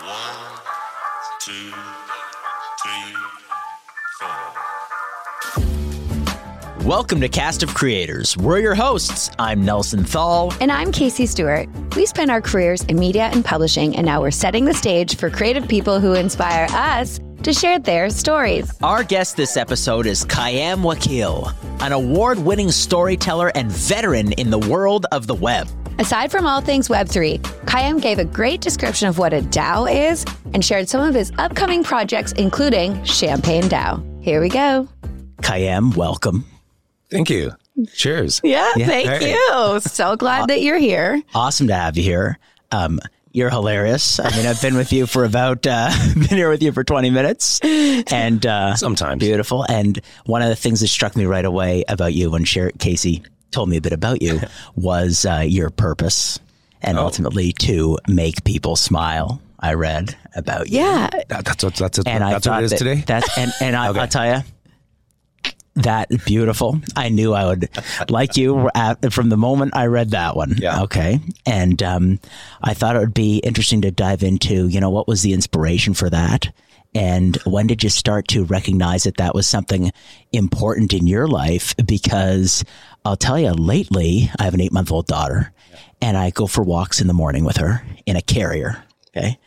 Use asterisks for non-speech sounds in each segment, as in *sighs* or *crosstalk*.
One, two, three, four. Welcome to Cast of Creators. We're your hosts. I'm Nelson Thal. And I'm Casie Stewart. We spent our careers in media and publishing, and now we're setting the stage for creative people who inspire us to share their stories. Our guest this episode is Khayyam Wakil, an award winning storyteller and veteran in the world of the web. Aside from all things Web3, Khayyam gave a great description of what a DAO is and shared some of his upcoming projects, including Champagne DAO. Here we go. Khayyam, welcome. Thank you. Cheers. *laughs* Yeah, Yeah. thank Hey. you. So glad that you're here. Awesome to have you here. Um, you're hilarious. I mean, I've been with you for about, uh, *laughs* been here with you for 20 minutes and, uh, Sometimes. Beautiful. And one of the things that struck me right away about you when Sher- Casie told me a bit about you *laughs* was uh, your purpose and Oh. ultimately to make people smile. I read about. Yeah. That- that's what that's, And that's what it is that, today. That's and, and I, *laughs* Okay. I'll tell you that beautiful. I knew I would like you at, from the moment I read that one. Yeah. Okay. And um, I thought it would be interesting to dive into, you know, what was the inspiration for that? And when did you start to recognize that that was something important in your life? Because I'll tell you, lately, I have an eight month old daughter and I go for walks in the morning with her in a carrier. Okay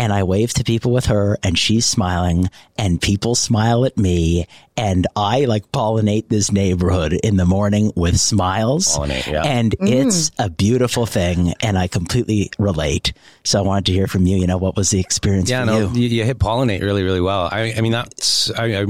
and I wave to people with her and she's smiling and people smile at me and I like pollinate this neighborhood in the morning with smiles. Pollinate, yeah. And mm. it's a beautiful thing and I completely relate. So I wanted to hear from you, you know, what was the experience yeah, for no, you? you, you hit pollinate really, really well. I, I mean, that's I, I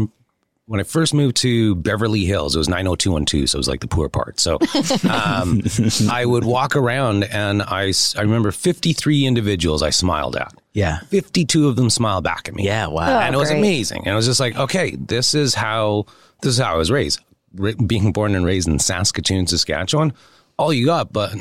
when I first moved to Beverly Hills, it was 90212, so it was like the poor part. So *laughs* um, I would walk around and I, I remember 53 individuals I smiled at. Yeah. 52 of them smiled back at me. Yeah. Wow. and it was great. amazing. And I was just like, okay, this is how this is how I was raised. Ra- Being born and raised in Saskatoon, Saskatchewan, all you got, but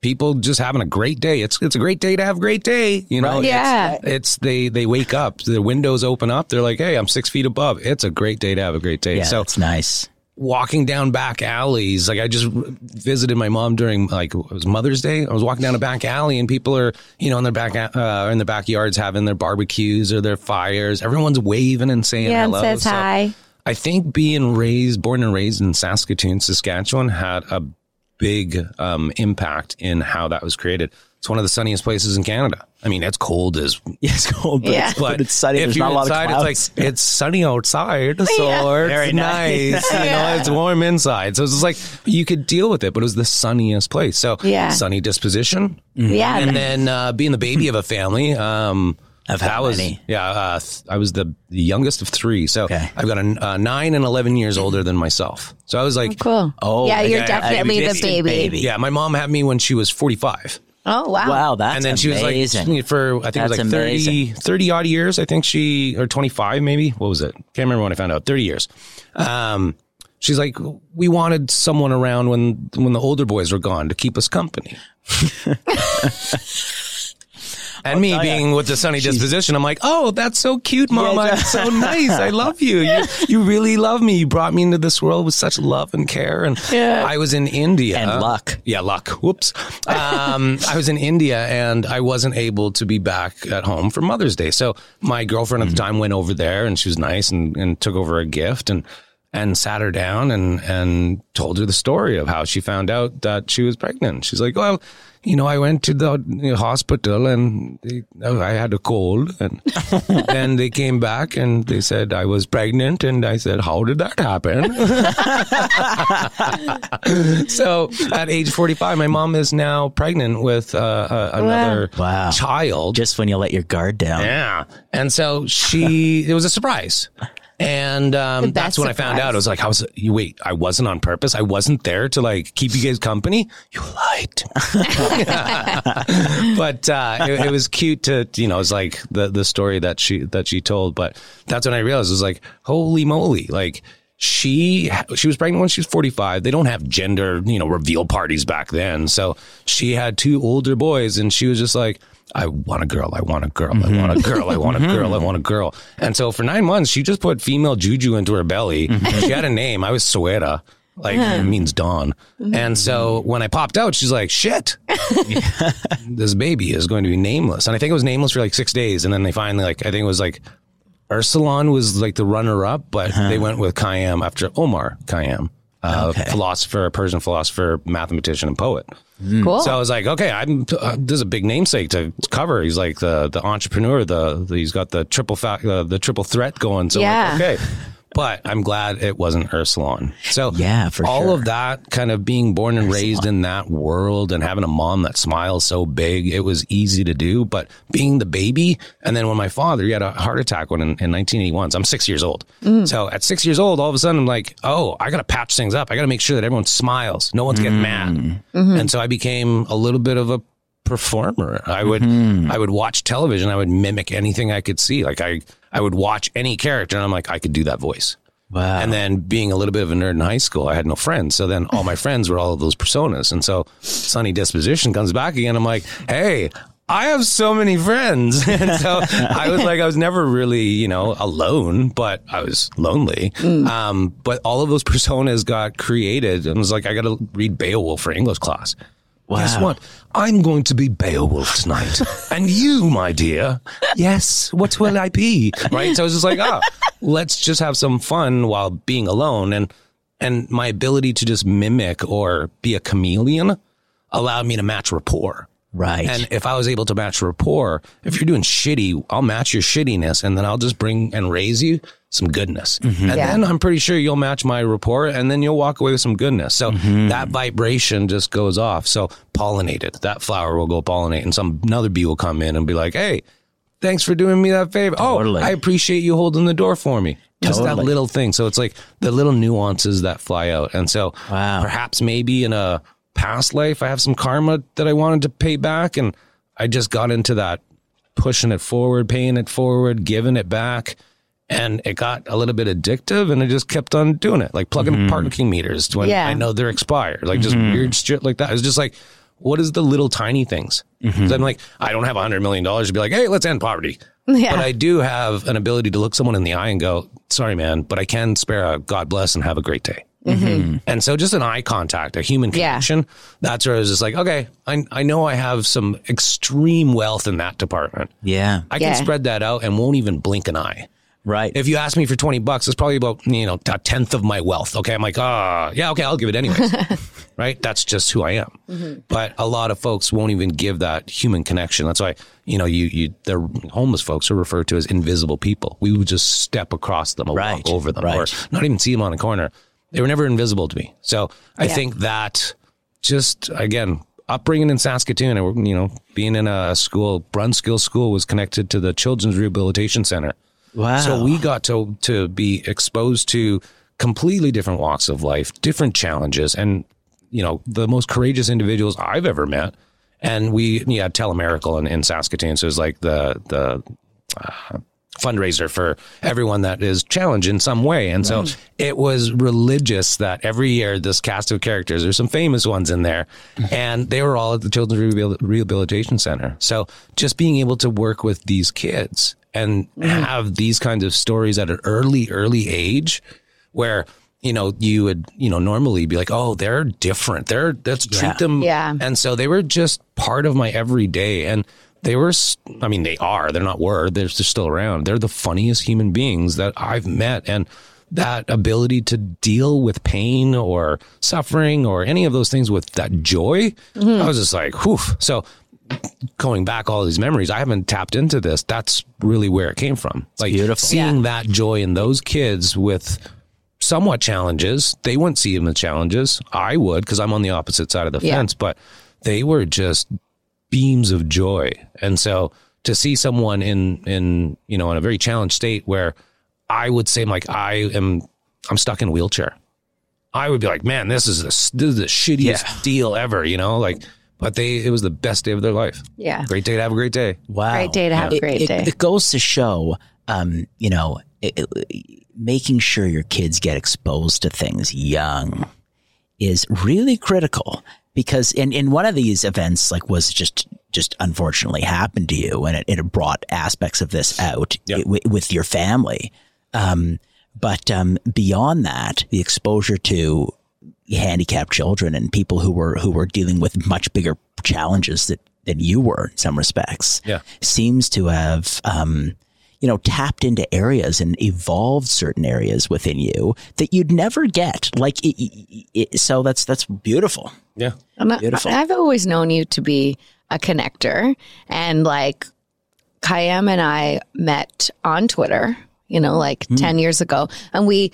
people just having a great day. It's it's a great day to have a great day. You know, Right. Yeah. It's, it's they they wake up, the windows open up. They're like, hey, I'm six feet above. It's a great day to have a great day. Yeah. so it's nice. walking down back alleys. Like I just visited my mom during like it was Mother's Day. I was walking down a back alley and people are you know in their back uh, in their backyards having their barbecues or their fires. Everyone's waving and saying Yeah, hello. says So hi. I think being raised, born and raised in Saskatoon, Saskatchewan, had a big um, impact in how that was created. It's one of the sunniest places in Canada. I mean, it's cold as Yeah, *laughs* it's cold, but, Yeah. it's, but it's sunny. if There's not a lot of clouds. it's like it's sunny outside, *laughs* so Yeah. it's Very nice. nice. You know, it's warm inside, so it's just like you could deal with it. But it was the sunniest place, so Yeah. sunny disposition, Yeah. and then uh, being the baby of a family. Um, Of how that was many? yeah. Uh, th- I was the, the youngest of three, so Okay. I've got a uh, nine and eleven years older than myself. So I was like, cool. Oh, yeah, you're yeah, definitely the baby. baby. yeah. My mom had me when she was forty five. Oh, wow. wow, that's and then she was like for I think That's it was like 30, amazing. 30 odd years. I think she or twenty five maybe. What was it? Can't remember when I found out. Thirty years. Um, she's like, we wanted someone around when when the older boys were gone to keep us company. *laughs* And me being with the sunny disposition, I'm like, oh, that's so cute, mom. Yeah, I'm so nice. I love you. *laughs* you. You really love me. You brought me into this world with such love and care. And yeah. I was in India. And luck. Yeah, luck. Whoops. Um, I was in India and I wasn't able to be back at home for Mother's Day. So my girlfriend at the time went over there and she was nice and, and took over a gift and and sat her down and and told her the story of how she found out that she was pregnant. She's like, well. You know, I went to the hospital and they, I had a cold, and *laughs* then they came back and they said I was pregnant, and I said, "How did that happen?" *laughs* so at age 45 my mom is now pregnant with uh, uh, another Wow. child just when you let your guard down. yeah and so she it was a surprise and um, that's when I found out. I was like, "I was you wait. I wasn't on purpose. I wasn't there to like keep you guys company. You lied." *laughs* but uh, it, it was cute to you know. It's like the the story that she that she told. But that's when I realized it was like, holy moly! Like she she was pregnant when she was 45 they don't have gender you know reveal parties back then so she had two older boys and she was just like I want a girl. I want a girl. I mm-hmm. want a girl. I want a mm-hmm. girl. I want a girl. And so for nine months, she just put female juju into her belly. Mm-hmm. She had a name. I was Suera. Like it means dawn. And so when I popped out, she's like, shit, *laughs* this baby is going to be nameless. And I think it was nameless for like six days. And then they finally like, I think it was like Ursulon was like the runner up, but uh-huh. they went with Khayyam after Omar Khayyam, uh, Okay. philosopher, Persian philosopher, mathematician, and poet. Cool. So I was like, okay, I'm. Uh, this is a big namesake to cover. He's like the the entrepreneur. The, the he's got the triple fa- uh, the triple threat going. So Yeah. like, okay. *laughs* But I'm glad it wasn't Ursulon. So Yeah, for all sure. of that kind of being born and raised in that world and having a mom that smiles so big, it was easy to do. But being the baby, and then when my father, he had a heart attack when in, in 1981. So I'm six years old. Mm. So at six years old, all of a sudden I'm like, oh, I got to patch things up. I got to make sure that everyone smiles. No one's getting mm. mad. Mm-hmm. And so I became a little bit of a performer. I would mm-hmm. I would watch television. I would mimic anything I could see. Like I I would watch any character, and I'm like, I could do that voice. Wow. And then being a little bit of a nerd in high school, I had no friends. So then all my *laughs* friends were all of those personas. And so Sunny Disposition comes back again. I'm like, hey, I have so many friends. *laughs* And so I was like, I was never really, you know, alone, but I was lonely. Um, but all of those personas got created. And I was like, I got to read Beowulf for English class. Guess what? I'm going to be Beowulf tonight. *laughs* and you, my dear, yes, what will I be? Right? So I was just like, oh, *laughs* let's just have some fun while being alone. And and my ability to just mimic or be a chameleon allowed me to match rapport. Right. And if I was able to match rapport, if you're doing shitty, I'll match your shittiness and then I'll just bring and raise you some goodness. Mm-hmm. And Yeah. then I'm pretty sure you'll match my rapport and then you'll walk away with some goodness. So mm-hmm. that vibration just goes off. So pollinated, that flower will go pollinate and some another bee will come in and be like, Hey, thanks for doing me that favor. Oh, totally. Oh, I appreciate you holding the door for me. Just that little thing. So it's like the little nuances that fly out. And so Wow. perhaps maybe in a past life, I have some karma that I wanted to pay back. And I just got into that pushing it forward, paying it forward, giving it back. And it got a little bit addictive and I just kept on doing it, like plugging mm-hmm. parking meters when Yeah. I know they're expired, like just mm-hmm. weird shit like that. It's just like, what is the little tiny things? Mm-hmm. So I'm like, I don't have a hundred million dollars to be like, hey, let's end poverty. Yeah. But I do have an ability to look someone in the eye and go, sorry, man, but I can spare a God bless and have a great day. Mm-hmm. Mm-hmm. And so just an eye contact, a human Yeah. connection, that's where I was just like, okay, I, I know I have some extreme wealth in that department. yeah. I Yeah. can spread that out and won't even blink an eye. Right. If you ask me for 20 bucks, it's probably about, you know, a tenth of my wealth. Okay. I'm like, ah, yeah, okay, I'll give it anyways. *laughs* right. That's just who I am. Mm-hmm. But a lot of folks won't even give that human connection. That's why, you know, you, you, the homeless folks are referred to as invisible people. We would just step across them or Right, walk over them right. or not even see them on a corner. They were never invisible to me. So I Yeah. think that just, again, upbringing in Saskatoon and, you know, being in a school, Brunskill School was connected to the Children's Rehabilitation Center. wow. So we got to to be exposed to completely different walks of life, different challenges, and you know the most courageous individuals I've ever met. And we yeah Telemiracle in, in Saskatoon, so it's like the the uh, fundraiser for everyone that is challenged in some way. And so it was religious that every year this cast of characters, there's some famous ones in there, mm-hmm. and they were all at the Children's Rehabilitation Center. So just being able to work with these kids and mm-hmm. have these kinds of stories at an early, early age where you know, you would, you know, normally be like, oh, they're different. They're, let's Yeah. treat them. Yeah. And so they were just part of my everyday. And they were, i mean, they are, they're not were, they're just still around. They're the funniest human beings that I've met. And that ability to deal with pain or suffering or any of those things with that joy, mm-hmm. I was just like, whew. So going back all these memories, I haven't tapped into this. That's really where it came from. Like beautiful. seeing that joy in those kids with somewhat challenges. They wouldn't see them as challenges. I would because I'm on the opposite side of the Yeah. fence, but they were just beams of joy. And so to see someone in in you know in a very challenged state where I would say like I am I'm stuck in a wheelchair. I would be like, man, this is the, this is the shittiest Yeah. deal ever, you know, like. But they, it was the best day of their life. Yeah. Great day to have a great day. Wow. Great day to have a It- great it, day. It goes to show, um, you know, it, it- making sure your kids get exposed to things young is really critical because in, in one of these events, like was just, just unfortunately happened to you and it, it brought aspects of this out Yep. wi- with your family. Um, but um, beyond that, the exposure to handicapped children and people who were who were dealing with much bigger challenges that than you were in some respects. Yeah. seems to have um, you know tapped into areas and evolved certain areas within you that you'd never get. Like it, it, it, so, that's that's beautiful. Yeah. I'm a- Beautiful. I've always known you to be a connector, and like Khayyam and I met on Twitter. You know, like Hmm. ten years ago, and we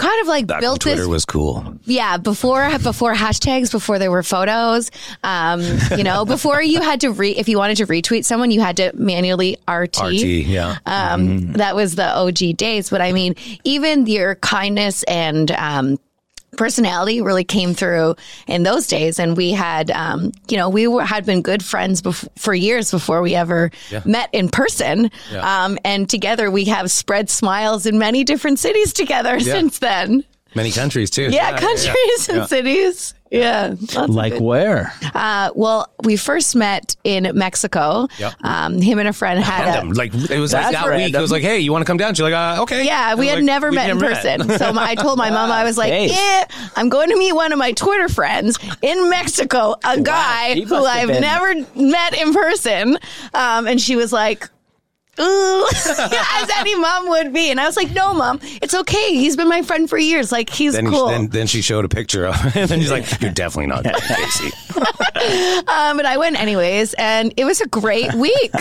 kind of like Back built Twitter this. was cool. yeah, before before hashtags, before there were photos. Um, you know, before you had to re if you wanted to retweet someone, you had to manually RT. RT, yeah. Um, That was the OG days. But I mean, even your kindness and um, personality really came through in those days. And we had, um, you know, we were, had been good friends bef- for years before we ever met in person. Um, and together we have spread smiles in many different cities together since then. Many countries too. Yeah, countries and cities. Yeah. Like good- where? uh, well, we first met in Mexico. Yep. Um, him and a friend had a, Like it was like That's that week. It was like, hey, you want to come down? She's like, uh, okay. Yeah, we had like, never we've met in person. *laughs* so my, I told my mom, I was like, Hey. eh, I'm going to meet one of my Twitter friends in Mexico, a guy he who I've been- never met in person. Um, and she was like, Ooh, *laughs* as any mom would be. And I was like, no, mom, it's okay. He's been my friend for years. Like, he's Then, cool. then, then she showed a picture of, him, and then she's like, "You're definitely not *laughs* Casie." *laughs* Um, but I went anyways, and it was a great week.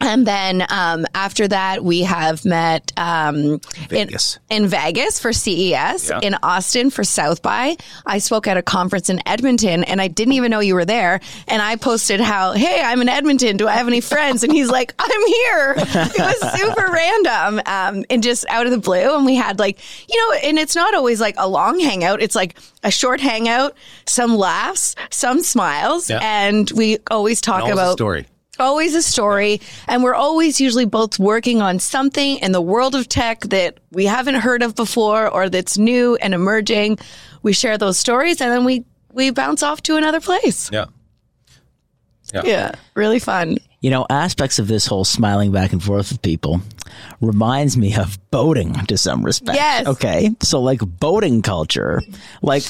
And then um, after that, we have met um, Vegas. In, in Vegas for CES, Yeah. in Austin for South by. I spoke at a conference in Edmonton, and I didn't even know you were there. And I posted how, "Hey, I'm in Edmonton. Do I have any friends?" And he's like, "I'm here." It was super *laughs* random um, and just out of the blue. And we had like, you know, and it's not always like a long hangout. It's like a short hangout, some laughs, some smiles, Yeah. and we always talk about story. Always a story and we're always usually both working on something in the world of tech that we haven't heard of before or that's new and emerging we share those stories and then we we bounce off to another place Yeah. yeah really fun You know, aspects of this whole smiling back and forth with people reminds me of boating to some respect. Yes. Okay. So like boating culture, like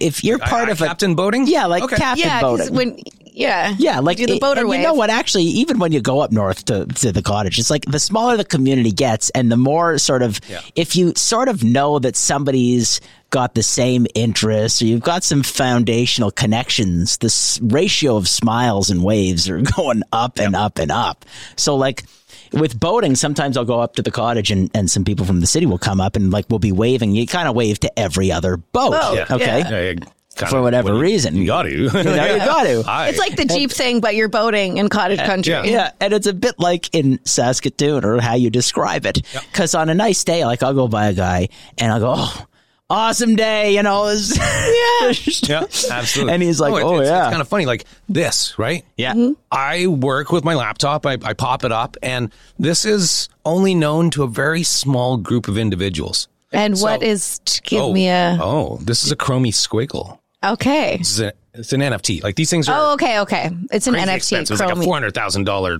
if you're part I- of a captain boating. yeah, like Okay. captain yeah 'cause boating. when yeah yeah, like do the it- boater and wave You know what? Actually, even when you go up north to, to the cottage, it's like the smaller the community gets, and the more sort of Yeah. if you sort of know that somebody's got the same interests or you've got some foundational connections, the ratio of smiles and waves are *laughs* going up and up and up. So like. With boating, sometimes I'll go up to the cottage and, and some people from the city will come up and like we'll be waving. You kind of wave to every other boat. Boat, Okay. yeah. Yeah, yeah, kinda For whatever what you- reason. You got to. You know, you *laughs* got to. it's like the jeep thing but you're boating in cottage country yeah. Yeah, and it's a bit like in Saskatoon or how you describe it. Because on a nice day, like I'll go by a guy and I'll go, "Oh, awesome day," you know. *laughs* it's- Yeah, absolutely. And he's like, it- "Oh, it's, oh, yeah." It's kind of funny, like this, right? yeah, mm-hmm. I work with my laptop. I, I pop it up, and this is only known to a very small group of individuals. and what So- is give oh, me a oh, oh, this is a Chromie squiggle. Okay This is a, it's an NFT. Like these things are oh okay okay it's an nft Expensive. It's like a four hundred thousand dollar.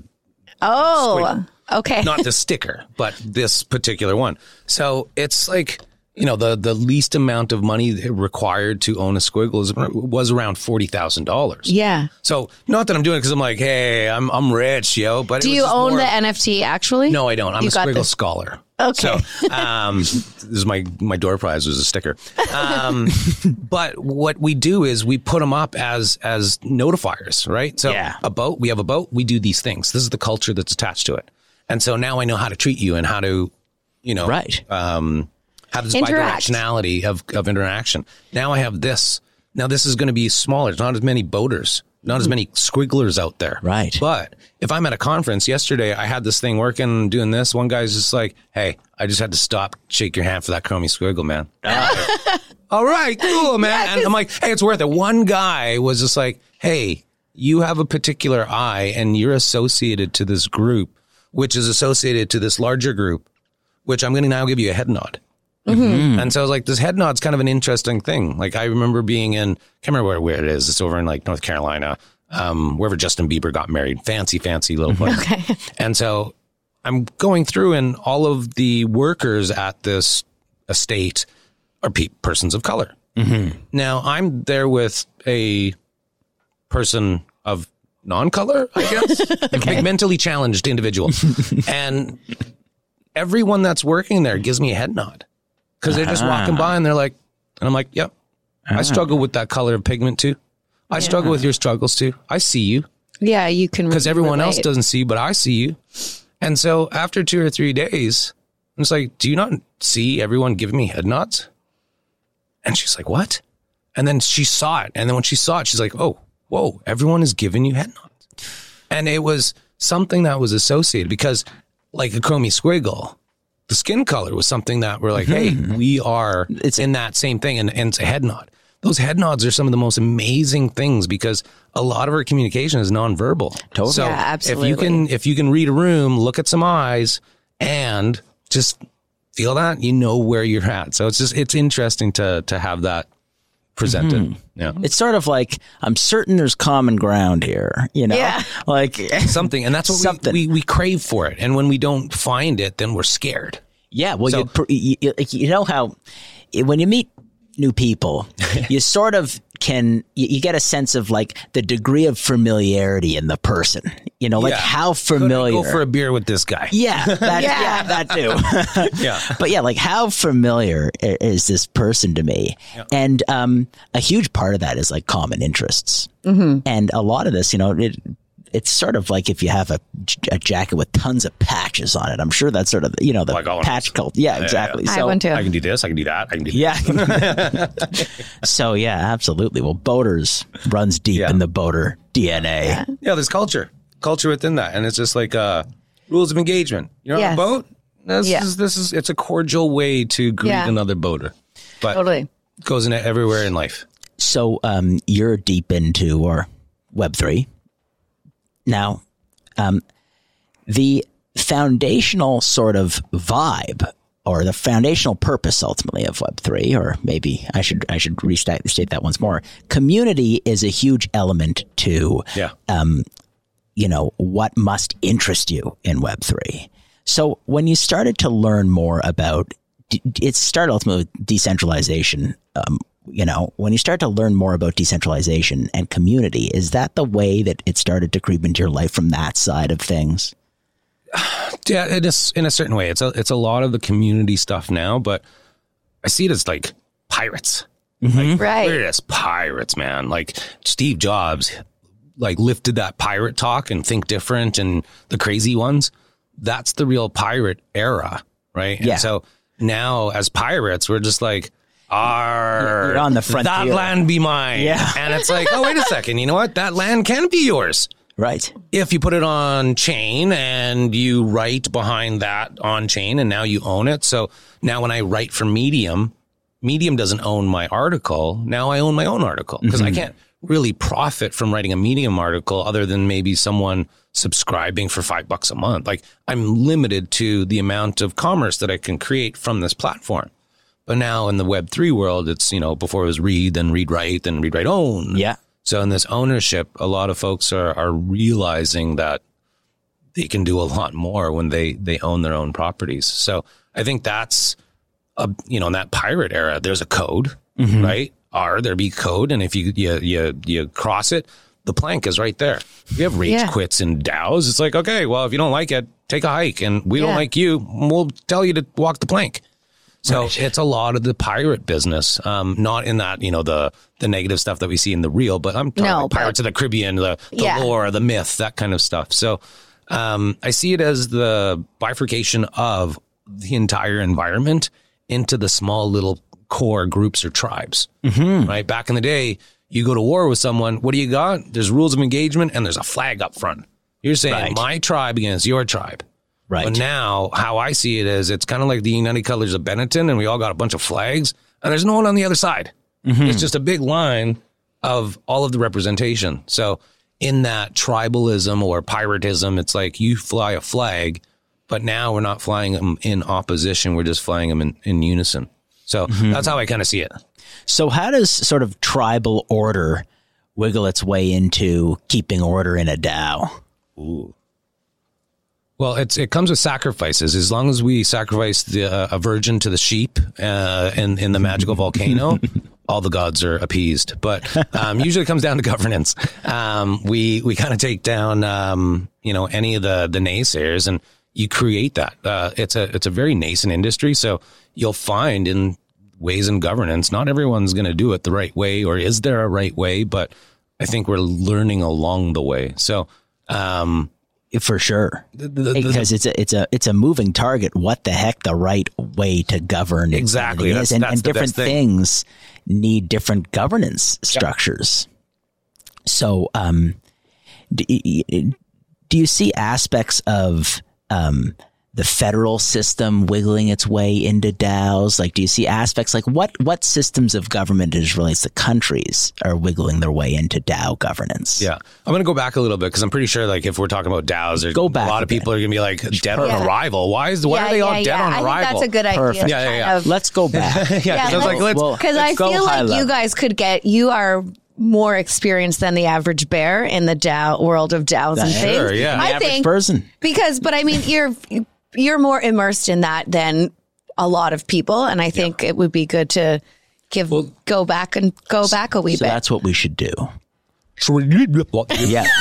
oh okay not *laughs* the sticker, but this particular one. So it's like you know the the least amount of money required to own a squiggle is, was around forty thousand dollars. yeah So not that I'm doing it because I'm like, hey, I'm I'm rich, yo. But do it was you own more- the nft actually No, I don't. I'm You a squiggle this. scholar. Okay. So um, *laughs* this is my my door prize was a sticker. Um, *laughs* but what we do is we put them up as as notifiers, right? So Yeah. a boat, we have a boat, we do these things. This is the culture that's attached to it, and so now I know how to treat you and how to, you know, right. um, have this Interact. bidirectionality of, of interaction. Now I have this. Now this is going to be smaller. There's not as many boaters, not as hmm. many squigglers out there. Right. But if I'm at a conference yesterday, I had this thing working, doing this. One guy's just like, "Hey, I just had to stop, shake your hand for that Chromie squiggle, man." *laughs* All right, cool, man. and I'm like, "Hey, it's worth it." One guy was just like, "Hey, you have a particular eye, and you're associated to this group, which is associated to this larger group." which I'm going to now give you a head nod. And so I was like, this head nod's kind of an interesting thing. Like I remember being in, I can't remember where, where it is. It's over in like North Carolina, um, wherever Justin Bieber got married. Fancy, fancy little place. *laughs* Okay. And so I'm going through and all of the workers at this estate are pe- persons of color. Now I'm there with a person of non-color, I guess, *laughs* a mentally challenged individual, *laughs* and everyone that's working there gives me a head nod because they're just walking by and they're like, and I'm like, yep, I ah. struggle with that color of pigment too. I struggle with your struggles too. I see you Yeah, you can because everyone else relate. doesn't see, but I see you. And so after two or three days, I'm just like, do you not see everyone giving me head nods? And she's like, what? And then she saw it. And then when she saw it, she's like, oh, whoa, everyone is giving you head nods. And it was something that was associated because, like a chromie squiggle, the skin color was something that we're like, hey, mm-hmm. we are it's in that same thing. And, and it's a head nod. Those head nods are some of the most amazing things because a lot of our communication is nonverbal. Totally. So Yeah, absolutely. if you can if you can read a room, look at some eyes, and just feel that, you know where you're at. So it's just it's interesting to to have that presented. Mm-hmm. Yeah. It's sort of like I'm certain there's common ground here, you know? Yeah. *laughs* Like Something, and that's what Something. we, we we crave for it. And when we don't find it, then we're scared. Yeah, well, So- you, you- you know how when you meet new people, *laughs* you sort of can you, you get a sense of like the degree of familiarity in the person. You know, like Yeah. how Could I familiar. go for a beer with this guy. yeah, that, *laughs* yeah. Yeah. that too. *laughs* Yeah. *laughs* but yeah, like how familiar is this person to me? And um, a huge part of that is like common interests. Mm-hmm. And a lot of this, you know, it, it's sort of like if you have a jacket with tons of patches on it. I'm sure that's sort of you know the Like patch cult. Yeah, exactly. I So went to. I can do this, I can do that, I can do yeah. *laughs* so yeah, absolutely. Well, boaters runs deep Yeah. in the boater DNA. Yeah, there's culture, culture within that, and it's just like uh, rules of engagement. You're on Yes. a boat. This Yeah. is this is it's a cordial way to greet Yeah. another boater, but Totally. goes in everywhere in life. So um, you're deep into or Web three now. Um, the foundational sort of vibe or the foundational purpose ultimately of web 3 or maybe I should I should restate state that once more community is a huge element to Yeah, you know what must interest you in web 3 so when you started to learn more about it started ultimately with decentralization um, you know when you start to learn more about decentralization and community is that the way that it started to creep into your life from that side of things *sighs* yeah. It is in a certain way. It's a it's a lot of the community stuff now, but I see it as like pirates. Mm-hmm. Like, Right. We're just pirates, man. Like Steve Jobs, like lifted that pirate talk and think different and the crazy ones. That's the real pirate era, right? Yeah. And so now as pirates, we're just like, Arr, You're on the That land be mine. Yeah. And it's like, oh, wait a second. You know what? That land can be yours right if you put it on chain and you write behind that on chain and now you own it. So now when I write for Medium, Medium doesn't own my article. Now I own my own article because I mm-hmm. can't really profit from writing a Medium article other than maybe someone subscribing for five bucks a month. Like I'm limited to the amount of commerce that I can create from this platform. But now in the Web3 world, it's, you know, before it was read, then read, write, then read, write, own. yeah So in this ownership, a lot of folks are are realizing that they can do a lot more when they they own their own properties. So I think that's a you know in that pirate era, there's a code, mm-hmm. right? R there be code, and if you you you you cross it, the plank is right there. You have rage Yeah. quits and DAOs. It's like okay, well if you don't like it, take a hike, and we don't like you, we'll tell you to walk the plank. So it's a lot of the pirate business, um, not in that you know the the negative stuff that we see in the real, but I'm talking No, like but- Pirates of the Caribbean, the, the Yeah. lore, the myth, that kind of stuff. So um, I see it as the bifurcation of the entire environment into the small little core groups or tribes. Mm-hmm. Right back in the day, you go to war with someone. What do you got? There's rules of engagement and there's a flag up front. You're saying Right. my tribe against your tribe. Right But now, how I see it is, it's kind of like the United Colors of Benetton, and we all got a bunch of flags, and there's no one on the other side. Mm-hmm. It's just a big line of all of the representation. So, in that tribalism or piratism, it's like you fly a flag, but now we're not flying them in opposition; we're just flying them in, in unison. So mm-hmm. that's how I kind of see it. So, how does sort of tribal order wiggle its way into keeping order in a DAO? Well, it's it comes with sacrifices. As long as we sacrifice the, uh, a virgin to the sheep uh, in in the magical volcano, *laughs* all the gods are appeased. But um, usually it comes down to governance. Um, we we kind of take down um, you know any of the the naysayers and you create that. Uh, it's a it's a very nascent industry, so you'll find in ways in governance, not everyone's going to do it the right way, or is there a right way? But I think we're learning along the way. So. Um, for sure. The- the- the- because it's a it's a it's a moving target. What the heck the right way to govern Exactly. is. That's- and, that's and different thing. things need different governance structures. So um do, do you see aspects of um the federal system wiggling its way into DAOs? Like, do you see aspects like what what systems of government as relates to countries are wiggling their way into DAO governance? Yeah, I'm going to go back a little bit because I'm pretty sure, like, if we're talking about DAOs, there's Go back a lot a of people are going to be like dead on arrival. Why is why are they all dead on I arrival? think that's a good idea. Perfect. Yeah, yeah, yeah. of- Let's go back. *laughs* yeah, Yeah, so like let's. Well, Because let's I go feel high like you guys could get, you are more experienced than the average bear in the DAO world of DAOs and Sure, things. yeah. I average think person. because, but I mean, you're you're more immersed in that than a lot of people, and I think it would be good to give go back and go back a wee So bit. that's what we should do. yeah. *laughs*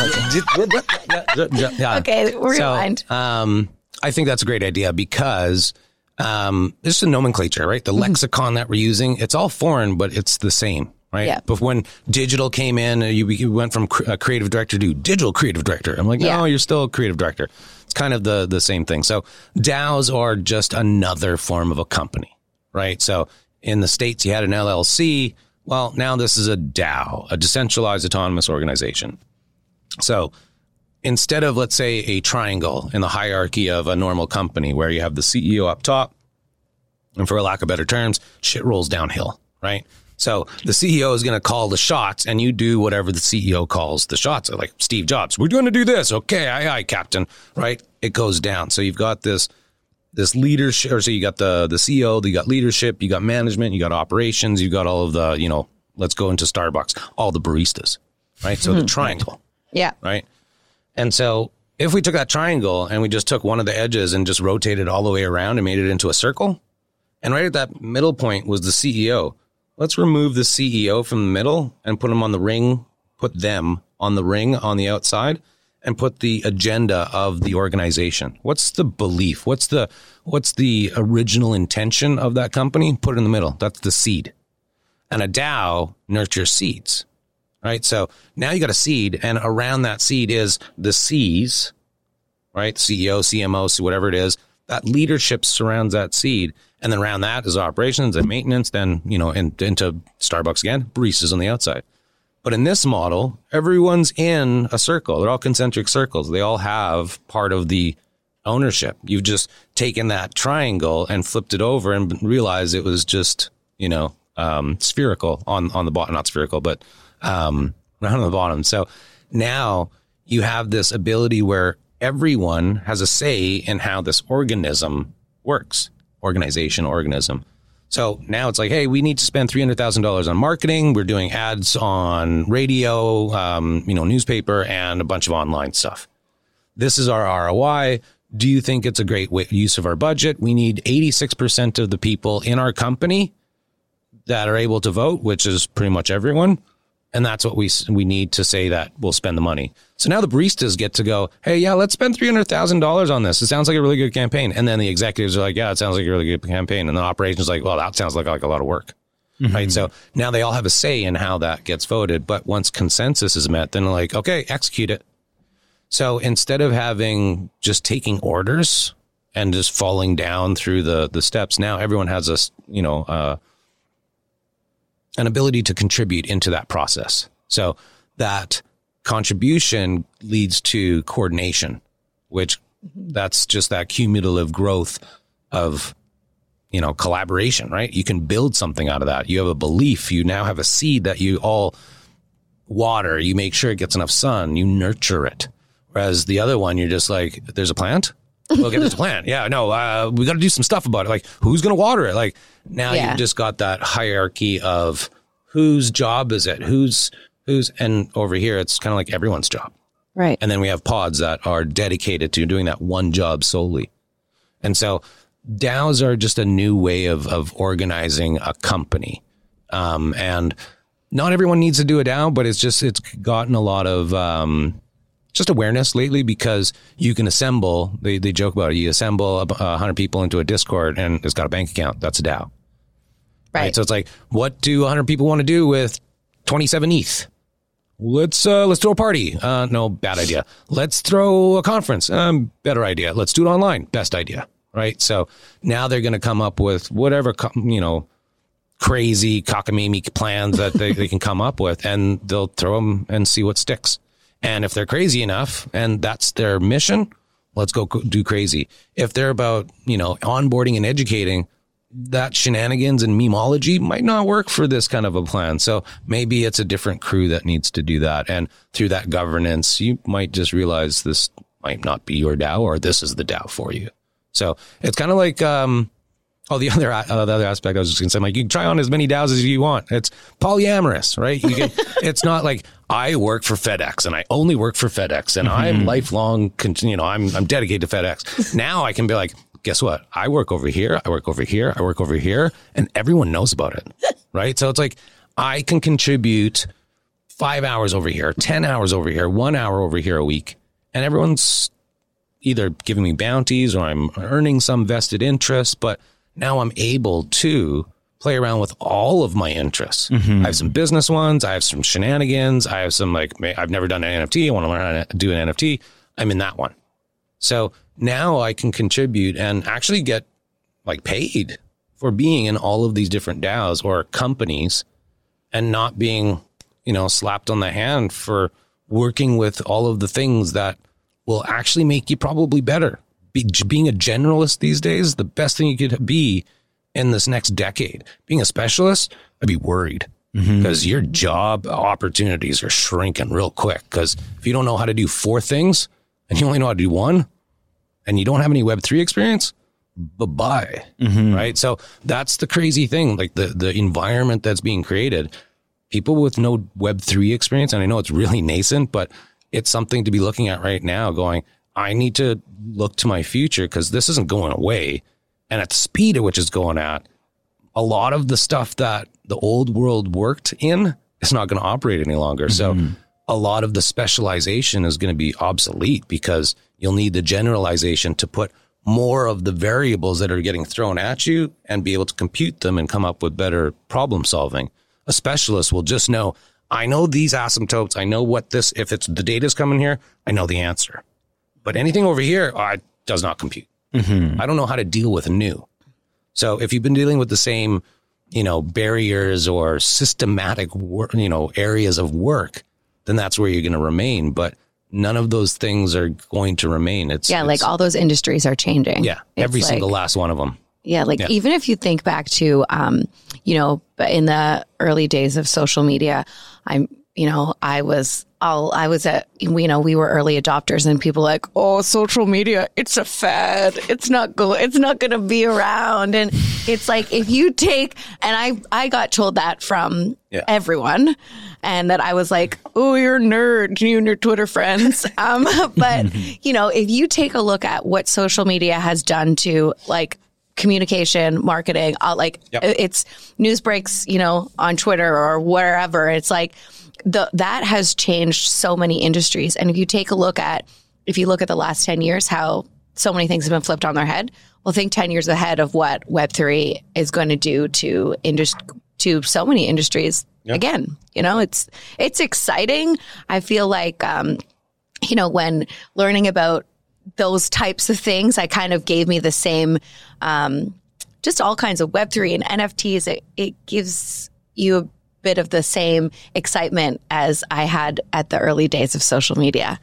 Yeah. yeah. Okay, rewind. So, um, I think that's a great idea because um, it's just a nomenclature, right? The lexicon that we're using, it's all foreign, but it's the same, right? Yeah. But when digital came in, uh, you, you went from cr- uh, creative director to digital creative director. I'm like, Yeah. no, you're still a creative director. It's kind of the the same thing. So DAOs are just another form of a company, right? So in the states, you had an LLC. Well, now this is a DAO, a decentralized autonomous organization. So instead of let's say a triangle in the hierarchy of a normal company where you have the CEO up top and for lack of better terms shit rolls downhill right so the CEO is going to call the shots and you do whatever the CEO calls the shots. Like Steve Jobs we're going to do this. Okay aye aye captain. Right? It goes down. So you've got this this leadership or so you got the the CEO you got leadership you got management you got operations you got all of the you know let's go into Starbucks all the baristas right? So the hmm. triangle. Yeah, right? And so if we took that triangle and we just took one of the edges and just rotated all the way around and made it into a circle, and right at that middle point was the CEO. Let's remove the CEO from the middle and put them on the ring, put them on the ring on the outside and put the agenda of the organization. What's the belief? What's the what's the original intention of that company? Put it in the middle. That's the seed. And a DAO nurtures seeds right? So now you got a seed, and around that seed is the C's, right? CEO, CMO, whatever it is. That leadership surrounds that seed, and then around that is operations and maintenance. Then you know, in, into Starbucks again, baristas on the outside. But in this model, everyone's in a circle. They're all concentric circles. They all have part of the ownership. You've just taken that triangle and flipped it over and realized it was just, you know, um, spherical on, on the bottom, not spherical, but um, round on the bottom. So now you have this ability where everyone has a say in how this organism works, organization, organism. So now it's like, hey, we need to spend three hundred thousand dollars on marketing. We're doing ads on radio, um, you know, newspaper, and a bunch of online stuff. This is our ROI. Do you think it's a great use of our budget? We need eighty six percent of the people in our company that are able to vote, which is pretty much everyone. And that's what we we need to say that we'll spend the money. So now the baristas get to go, hey, yeah, let's spend three hundred thousand dollars on this. It sounds like a really good campaign. And then the executives are like, yeah, it sounds like a really good campaign. And the operations like, well, that sounds like like a lot of work, right? So now they all have a say in how that gets voted. But once consensus is met, then like, okay, execute it. So instead of having just taking orders and just falling down through the the steps, now everyone has a you know. Uh, an ability to contribute into that process. So that contribution leads to coordination, which that's just that cumulative growth of you know collaboration, right? You can build something out of that. You have a belief, you now have a seed that you all water, you make sure it gets enough sun, you nurture it. Whereas the other one, you're just like, there's a plant. Okay, there's this plant. Yeah, no, uh, we got to do some stuff about it. Like, who's going to water it? Like, now Yeah. you've just got that hierarchy of whose job is it? Who's who's and over here it's kind of like everyone's job. right. And then we have pods that are dedicated to doing that one job solely. And so DAOs are just a new way of of organizing a company. Um, and not everyone needs to do a DAO, but it's just it's gotten a lot of um, just awareness lately because you can assemble. They they joke about it. You assemble a, a hundred people into a Discord, and it's got a bank account. That's a DAO. Right. So it's like, what do 100 people want to do with 27 ETH? Let's uh, let's throw a party. Uh, no, bad idea. Let's throw a conference. Um, better idea. Let's do it online. Best idea. Right. So now they're going to come up with whatever you know crazy cockamamie plans that they, they can come up with, and they'll throw them and see what sticks. And if they're crazy enough, and that's their mission, let's go do crazy. If they're about you know onboarding and educating, that shenanigans and memology might not work for this kind of a plan. So maybe it's a different crew that needs to do that. And through that governance, you might just realize this might not be your DAO or this is the DAO for you. So it's kind of like, um, Oh, the *laughs* other uh, the other aspect I was just gonna say, like you can try on as many DAOs as you want. It's polyamorous, right? You can. *laughs* it's not like I work for FedEx and I only work for FedEx and I'm lifelong. You know, I'm I'm dedicated to FedEx. *laughs* Now I can be like, guess what? I work over here. I work over here. I work over here, and everyone knows about it, right? So it's like I can contribute five hours over here, ten hours over here, one hour over here a week, and everyone's either giving me bounties or I'm earning some vested interest, but now I'm able to play around with all of my interests. I have some business ones. I have some shenanigans. I have some like, I've never done an NFT. I want to learn how to do an NFT. I'm in that one. So now I can contribute and actually get like paid for being in all of these different DAOs or companies and not being, you know, slapped on the hand for working with all of the things that will actually make you probably better. Be, being a generalist these days, the best thing you could be in this next decade. Being a specialist, I'd be worried mm-hmm. because your job opportunities are shrinking real quick. Because if you don't know how to do four things and you only know how to do one, and you don't have any Web3 experience, bye bye. Mm-hmm. Right. So that's the crazy thing. Like the, the environment that's being created, people with no Web3 experience, and I know it's really nascent, but it's something to be looking at right now going, I need to look to my future because this isn't going away. And at the speed at which it's going at, a lot of the stuff that the old world worked in is not going to operate any longer. So mm-hmm. a lot of the specialization is going to be obsolete because you'll need the generalization to put more of the variables that are getting thrown at you and be able to compute them and come up with better problem solving. A specialist will just know, I know these asymptotes. I know what this, if it's the data's coming here, I know the answer. But anything over here, oh, it does not compute. I don't know how to deal with new. So if you've been dealing with the same, you know, barriers or systematic, wor- you know, areas of work, then that's where you're going to remain. But none of those things are going to remain. It's Yeah, like all those industries are changing. yeah, It's every like- single last one of them. Yeah, like Yeah. even if you think back to, um, you know, in the early days of social media, I'm, you know, I was, all I was at, you know, we were early adopters, and people like, oh, social media, it's a fad. It's not go, it's not going to be around, and it's like if you take, and I, I got told that from Yeah. everyone, and that I was like, oh, you're a nerd, you and your Twitter friends. *laughs* Um, but *laughs* you know, if you take a look at what social media has done to like communication, marketing, uh, like Yep. it's news breaks, you know, on Twitter or wherever. It's like the that has changed so many industries. And if you take a look at if you look at the last 10 years how so many things have been flipped on their head, well think 10 years ahead of what web3 is going to do to indus- to so many industries. Again, you know, it's it's exciting. I feel like um you know, when learning about those types of things, I kind of gave me the same, um, just all kinds of Web3 and NFTs. It, it gives you a bit of the same excitement as I had at the early days of social media.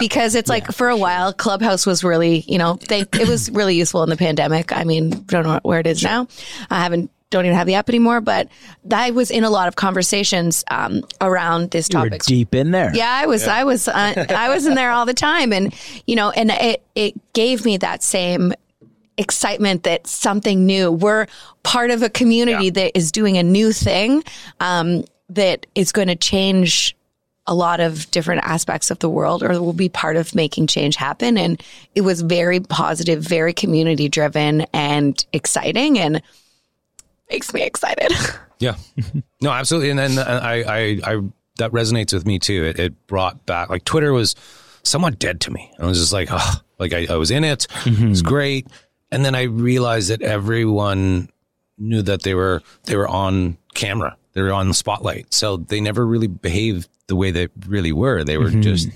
Because it's like for a while, Clubhouse was really, you know, they, it was really useful in the pandemic. I mean, don't know where it is now. I haven't, don't even have the app anymore, but I was in a lot of conversations um, around this topic. deep in there. Yeah, I was, I was, uh, I was in there all the time, and you know, and it it gave me that same excitement that something new. We're part of a community that is doing a new thing um, that is going to change a lot of different aspects of the world, or will be part of making change happen. And it was very positive, very community driven, and exciting, and makes me excited. *laughs* Yeah. No, absolutely. And then uh, I, I, I, that resonates with me too. It, it brought back, like, Twitter was somewhat dead to me. I was just like, oh, like I, I was in it. It was great. And then I realized that everyone knew that they were, they were on camera. They were on the spotlight. So they never really behaved the way they really were. They were mm-hmm. just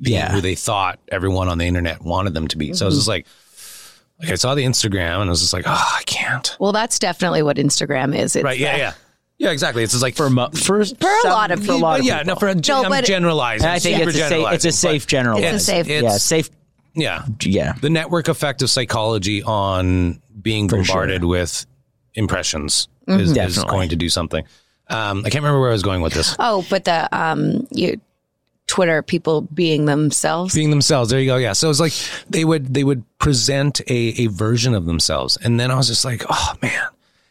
being Yeah. who they thought everyone on the internet wanted them to be. So I was just mm-hmm. like, like I saw the Instagram and I was just like, oh, I can't. well, that's definitely what Instagram is. It's Right. Yeah. the- Yeah. Yeah, exactly. It's just like for mo- for, For a lot of for a people. lot of yeah, no, for a, No, I'm generalizing. I think super it's a safe, it's generalizing, a safe general. It's a safe- yeah, safe. Yeah, Yeah, the network effect of psychology on being For bombarded sure. with impressions Mm-hmm. is, is going to do something. Um, I can't remember where I was going with this. Oh, but the um, you Twitter people being themselves. Being themselves. There you go. Yeah. So it's like they would they would present a, a version of themselves, and then I was just like, oh man.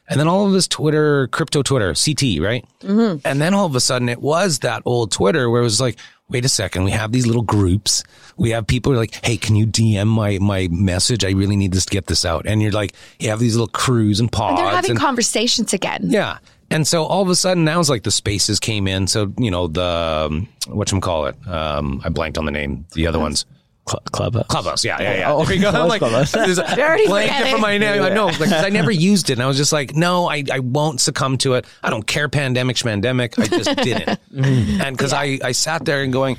And then all of this Twitter, crypto Twitter, CT, right? Mm-hmm. And then all of a sudden it was that old Twitter where it was like, wait a second, we have these little groups. We have people who are like, hey, can you DM my my message? I really need this to get this out. And you're like, you have these little crews and pods. They're having and- conversations again. yeah. And so all of a sudden now it's like the spaces came in. So, you know, the, um, whatchamacallit, um, I blanked on the name, the other ones. Cl- clubhouse. Clubhouse, yeah, yeah, yeah. Oh, there we go. *laughs* I'm like, Clubhouse. there's a *laughs* already blank forgetting. from my name. I know, like, 'cause I never *laughs* used it, and I was just like, no, I, I won't succumb to it. I don't care, pandemic, schmandemic. I just didn't, and because I, I sat there and going,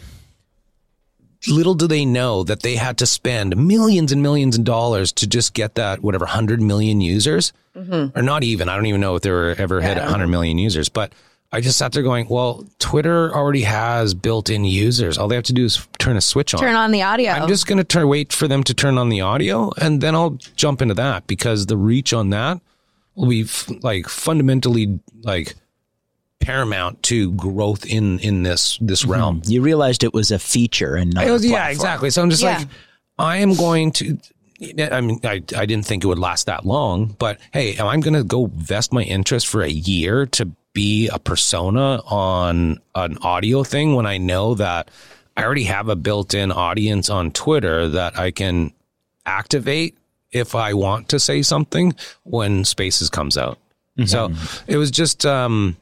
little do they know that they had to spend millions and millions of dollars to just get that whatever hundred million users, mm-hmm. or not even. I don't even know if they were ever hit hundred million users, but. I just sat there going, well, Twitter already has built-in users. All they have to do is turn a switch on. Turn on the audio. I'm just going to turn, wait for them to turn on the audio and then I'll jump into that because the reach on that will be f- like fundamentally like paramount to growth in, in this, this mm-hmm. realm. You realized it was a feature and not It was- a yeah, exactly. So I'm just Yeah. like, I am going to, I mean, I, I didn't think it would last that long, but hey, I'm going to go vest my interest for a year to be a persona on an audio thing when I know that I already have a built in audience on Twitter that I can activate if I want to say something when Spaces comes out. So it was just, um,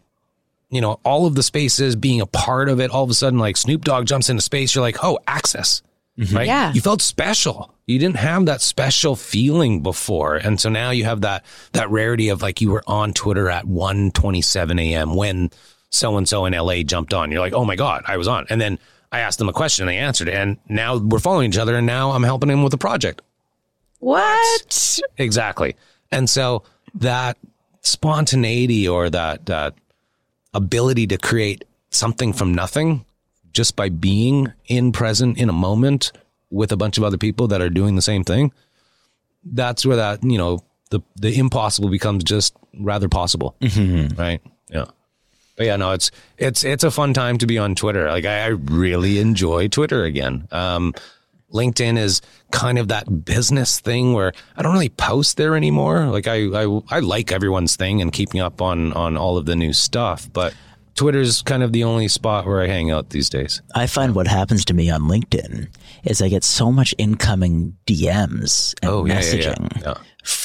you know, all of the spaces being a part of it. All of a sudden, like Snoop Dogg jumps into space, you're like, oh, access, Mm-hmm. right? Yeah. You felt special. You didn't have that special feeling before, and so now you have that that rarity of like you were on Twitter at 1:27 a.m. when so and so in LA jumped on. You're like, oh my god, I was on, and then I asked them a question, and they answered it, and now we're following each other, and now I'm helping him with a project. what? Exactly. And so that spontaneity or that that ability to create something from nothing just by being in present in a moment with a bunch of other people that are doing the same thing, that's where that, you know, the the impossible becomes just rather possible. Right? Yeah. But yeah, no, it's it's it's a fun time to be on Twitter. Like I, I really enjoy Twitter again. Um, LinkedIn is kind of that business thing where I don't really post there anymore. Like I, I, I like everyone's thing and keeping up on on all of the new stuff, but Twitter's kind of the only spot where I hang out these days. I find what happens to me on LinkedIn is I get so much incoming DMs and Oh, yeah, yeah, messaging. yeah. Yeah.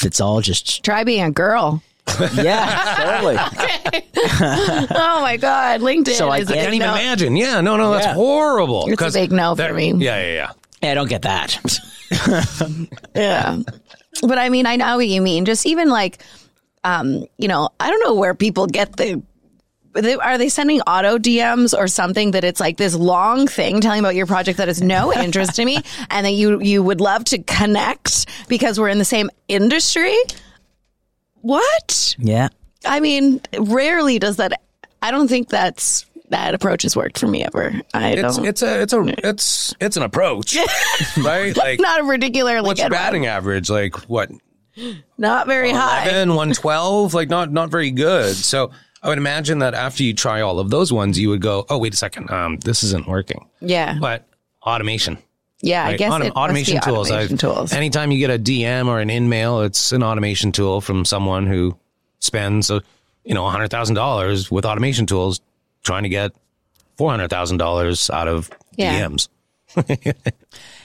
It's all just Try being a girl. *laughs* yeah, totally. *laughs* oh my god, LinkedIn So I is can't can't even no. imagine. Yeah, no, no, that's Yeah. horrible. It's a 'Cause big no for that- me. Yeah, yeah, yeah. I don't get that. *laughs* Yeah. But I mean, I know what you mean. Just even like, um, you know, I don't know where people get the. They- Are they sending auto DMs or something that it's like this long thing telling about your project that is no *laughs* interest to me, and that you you would love to connect because we're in the same industry? What? yeah. I mean, rarely does that. I don't think that's that approach has worked for me ever. I It's don't. it's a it's a it's it's an approach, *laughs* right? Like not a particularly what's your one. batting average? Like what? Not very high. 11, 112, like not not very good. So I would imagine that after you try all of those ones, you would go, oh wait a second, um, this isn't working. Yeah. But automation, Yeah, I guess Autom- it must be automation tools. Automation I've- tools. Anytime you get a DM or an in-mail, it's an automation tool from someone who spends, uh, you know, hundred thousand dollars with automation tools, trying to get four hundred thousand dollars out of Yeah. DMs. *laughs*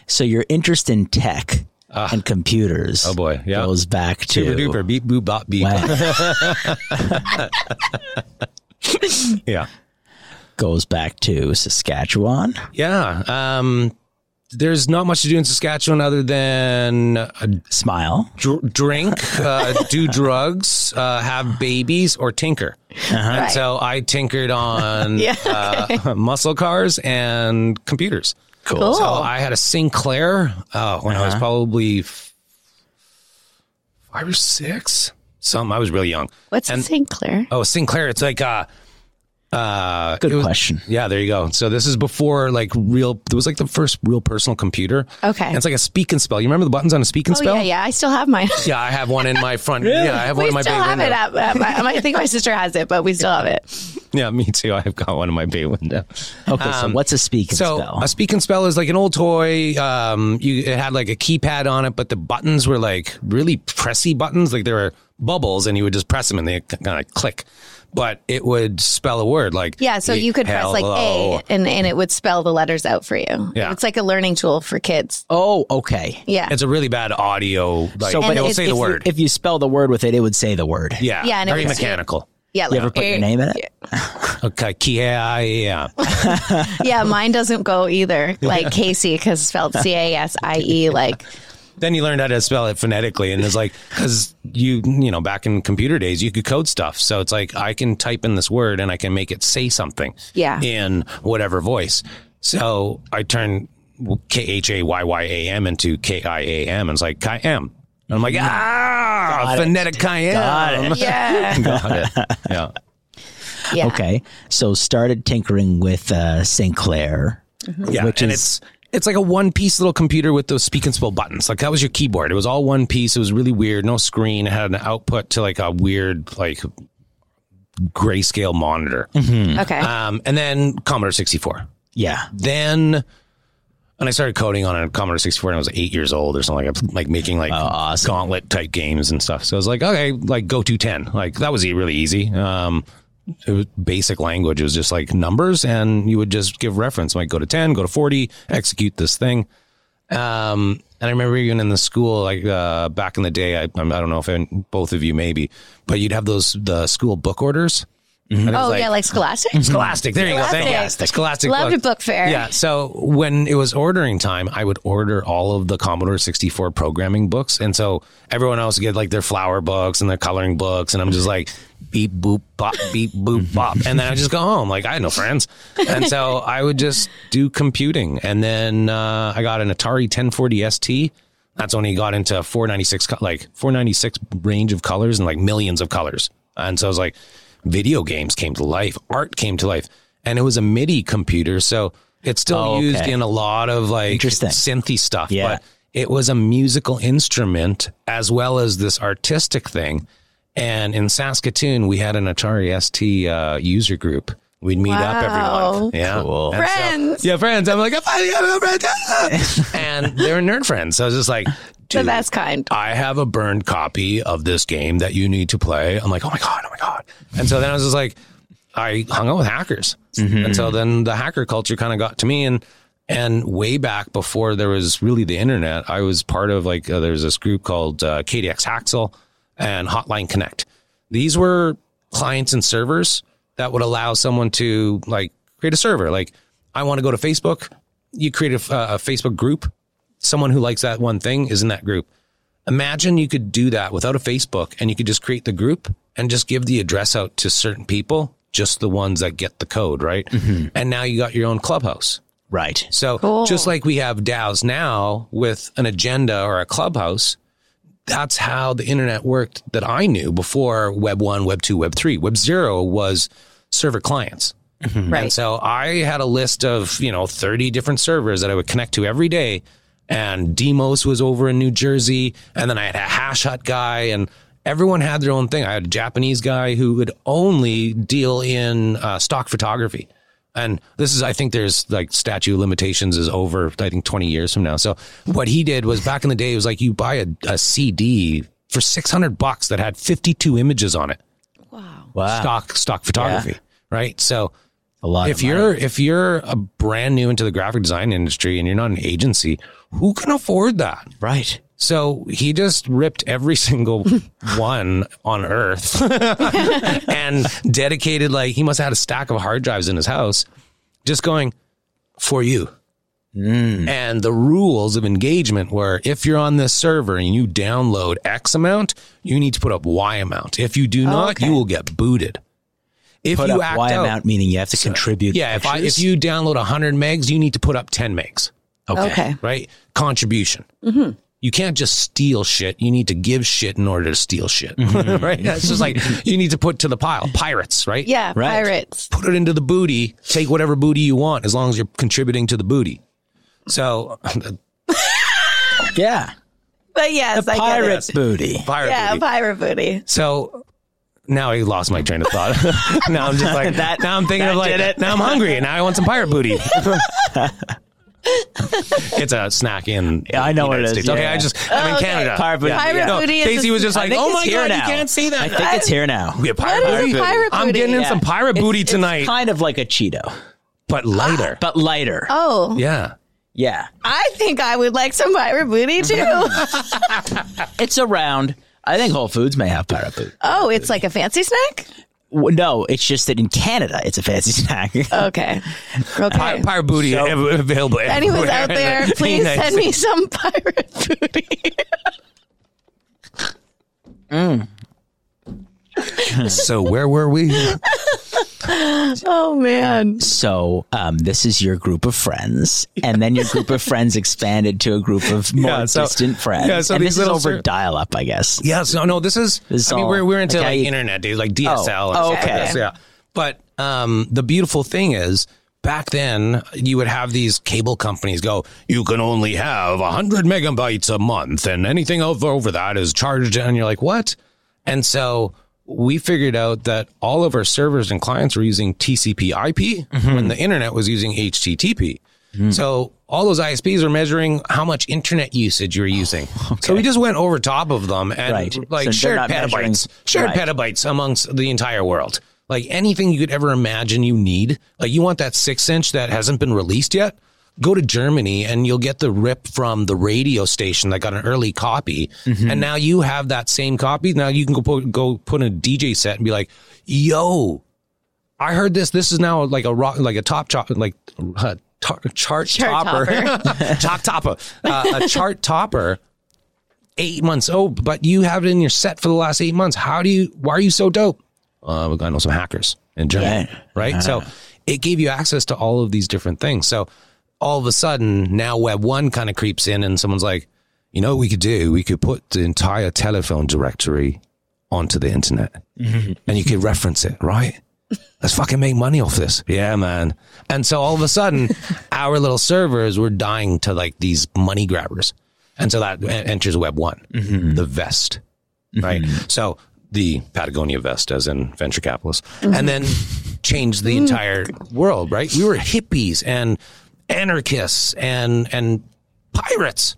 So your interest in tech and computers. Oh, boy. Yeah. goes back to Super duper beep boop bop beep. Wow. *laughs* *laughs* Yeah. goes back to Saskatchewan. Yeah. Um, there's not much to do in Saskatchewan other than uh, Smile. dr- drink, uh, *laughs* do drugs, uh, have babies, or tinker. And so I tinkered on Yeah, uh, muscle cars and computers. Cool. So I had a Sinclair uh, when I was probably f- five or six. Some I was really young. What's and, Sinclair? Oh, Sinclair. It's like uh, uh, Good was- question. Yeah, there you go. So this is before like real. It was like the first real personal computer. Okay. And it's like a speak and spell. You remember the buttons on a speak and Oh spell? yeah, yeah. I still have mine. *laughs* Yeah, I have one in my front. *laughs* Yeah, I have one in my We still have window. it. At, at my, I think my sister has it, but we still have it. *laughs* yeah, me too. I've got one in my bay window. Okay, so what's a speak and Um, So spell? a speak and spell is like an old toy. Um, you it had like a keypad on it, but the buttons were like really pressy buttons. Like there were bubbles, and you would just press them, and they kind of click. But it would spell a word like Yeah, so you could press like. A, and and it would spell the letters out for you. Yeah. it's like a learning tool for kids. oh, okay. Yeah, It's a really bad audio. Like So, so, but it'll if- say if the you- word. If you spell the word with it, it would say the word. yeah, Yeah, and very was- mechanical. yeah. You ever put your eh, name in it? *laughs* Okay, yeah, *laughs* yeah. Yeah, mine doesn't go either. Like *laughs* Casie, because spelled C A S I E. Like then you learned how to spell it phonetically and it's like because you you know back in computer days you could code stuff so it's like i can type in this word and i can make it say something Yeah. in whatever voice so i turned k-h-a-y-y-a-m into k-i-a-m and it's like i-am and i'm like ah phonetic i-am *laughs* Got it. yeah, Got it. yeah yeah. Okay, so started tinkering with uh, Sinclair. yeah Which and is- it's it's like a one piece little computer with those speak and spell buttons. Like that was your keyboard. It was all one piece. It was really weird. No screen. It had an output to like a weird like grayscale monitor. Okay. Um, and then Commodore 64. Yeah. Then and I started coding on a Commodore 64 and I was eight years old or something like like making like awesome. gauntlet type games and stuff. So I was like, okay, like go to 10. Like that was really easy. Um, it was basic language. It was just like numbers and you would just give reference. Like go to 10, go to 40, execute this thing. Um, and I remember even in the school, like uh, back in the day, I, I don't know if any- both of you maybe, but you'd have those the school book orders. And it was oh yeah, like Scholastic. *laughs* Scholastic. There you go. Thank you. Scholastic. Scholastic. Loved book. a book fair. Yeah. So when it was ordering time, I would order all of the Commodore 64 programming books. And so everyone else would get like their flower books and their coloring books. And I'm just like, beep, boop, bop, beep, boop, bop. And then I just go home. Like I had no friends. And so *laughs* I would just do computing. And then uh, I got an Atari 1040 ST. That's when he got into 496, like 496 range of colors and like millions of colors. And so I was like, video games came to life, art came to life, and it was a MIDI computer. So it's still Oh, used okay. in a lot of like Interesting. synthy stuff. Yeah. But it was a musical instrument as well as this artistic thing. And in Saskatoon, we had an Atari ST uh, user group. We'd meet up every Wow. month. Yeah. Cool. And so- Friends. yeah, friends. I'm like, I finally got a friend. *laughs* and they're nerd friends. So I was just like, The dude, best kind. I have a burned copy of this game that you need to play. I'm like, oh my God, oh my God. And so then I was just like, I hung out with hackers. And so then the hacker culture kind of got to me. And, and way back before there was really the internet, I was part of like, uh, there's this group called uh, KDX Haxel and Hotline Connect. These were clients and servers that would allow someone to like create a server. Like, I want to go to Facebook. You create a, a Facebook group. Someone who likes that one thing is in that group. Imagine you could do that without a Facebook and you could just create the group and just give the address out to certain people, just the ones that get the code, right? Mm-hmm. And now you got your own clubhouse. Right. So Cool. just like we have DAOs now with an agenda or a clubhouse, that's how the internet worked that I knew before Web 1, Web 2, Web 3. Web 0 was server clients. Mm-hmm. And Right. so I had a list of, you know, 30 different servers that I would connect to every day. And Demos was over in New Jersey. And then I had a hash hut guy and everyone had their own thing. I had a Japanese guy who would only deal in uh, stock photography. And this is, I think there's like statute limitations is over, I think 20 years from now. So what he did was back in the day, it was like you buy a, a CD for 600 bucks that had 52 images on it. Wow. Wow. Stock, stock photography. Right. So A lot. if of you're if you're a brand new into the graphic design industry and you're not an agency, who can afford that? right. So he just ripped every *laughs* single one on Earth *laughs* and dedicated, like, he must have had a stack of hard drives in his house, just going, for you. Mm. And the rules of engagement were if you're on this server and you download X amount, you need to put up Y amount. If you do oh, not, okay. you will get booted. If Put you up act Y out, amount, meaning you have to contribute. yeah, if I, if you download 100 megs, you need to put up 10 megs Okay. right? Contribution. Mm-hmm. You can't just steal shit. You need to give shit in order to steal shit, mm-hmm. *laughs* right? It's just like *laughs* you need to put to the pile. Pirates, right? Yeah, Right. pirates. Put it into the booty. Take whatever booty you want, as long as you're contributing to the booty. So, *laughs* yeah, But yes, I get pirate's it. booty. pirate Yeah, booty. pirate booty. So now I lost my train of thought. now I'm just like That- Now I'm thinking of like did it. now I'm hungry and now I want some pirate booty. *laughs* it's a snack in. Yeah, I know the what it United is. States. Okay, Yeah. I just I'm in oh, Okay. Canada. Pirate booty. Pirate No, booty is Casie was just I like, think "Oh it's my here god, now. you can't say that." I think it's here now. we have pirate What is booty. pirate I'm booty? getting in some Yeah. pirate booty It's- tonight, It's kind of like a Cheeto, but lighter. *gasps* but lighter. Oh, yeah. Yeah, I think I would like some pirate booty too. *laughs* it's around. I think Whole Foods may have pirate booty. oh, it's like a fancy snack? W- No, it's just that in Canada, it's a fancy *laughs* snack. Okay. Okay. Pi- pirate booty So- available. Anyone's out there, the *laughs* please United send me some *laughs* pirate booty. Mm. *laughs* So where were we? Oh man. so um, this is your group of friends, and then your group of friends expanded to a group of more Yeah, so- distant friends. yeah, so and these this is over cir- dial-up, I guess. Yes, no, no. This is. This is I mean, we're we're into like like you- internet days, like DSL. Oh, stuff like okay. this, yeah. But um, the beautiful thing is, back then you would have these cable companies go, "You can only have hundred megabytes a month, and anything over over that is charged." And you're like, "What?" And so we figured out that all of our servers and clients were using TCP/IP Mm-hmm. when the internet was using HTTP. So all those ISPs are measuring how much internet usage you're using. *sighs* So we just went over top of them and Right. like So shared measuring- petabytes, shared Right. petabytes amongst the entire world. Like anything you could ever imagine you need. Like you want that six inch that hasn't been released yet. Go to Germany and you'll get the rip from the radio station that got an early copy. Mm-hmm. And now you have that same copy. Now you can go put, go put in a DJ set and be like, yo, I heard this. This is now like a rock, like a top chop, like uh, tar- chart, Chart topper, chart *laughs* *laughs* topper, uh, a chart topper. Eight months Oh, but you have it in your set for the last eight months. How do you? Why are you so dope? Uh, I know some hackers in Germany, right? So it gave you access to all of these different things. So all of a sudden, now Web one kind of creeps in, and someone's like, you know what we could do? We could put the entire telephone directory onto the internet, mm-hmm. and you could reference it, right? Let's fucking make money off this. Yeah, man. And so all of a sudden, *laughs* our little servers were dying to like these money grabbers. And so that enters Web one, mm-hmm. the vest, right? Mm-hmm. So the Patagonia vest, as in venture capitalists, and then changed the mm. entire world, right? We were hippies and anarchists and, and pirates.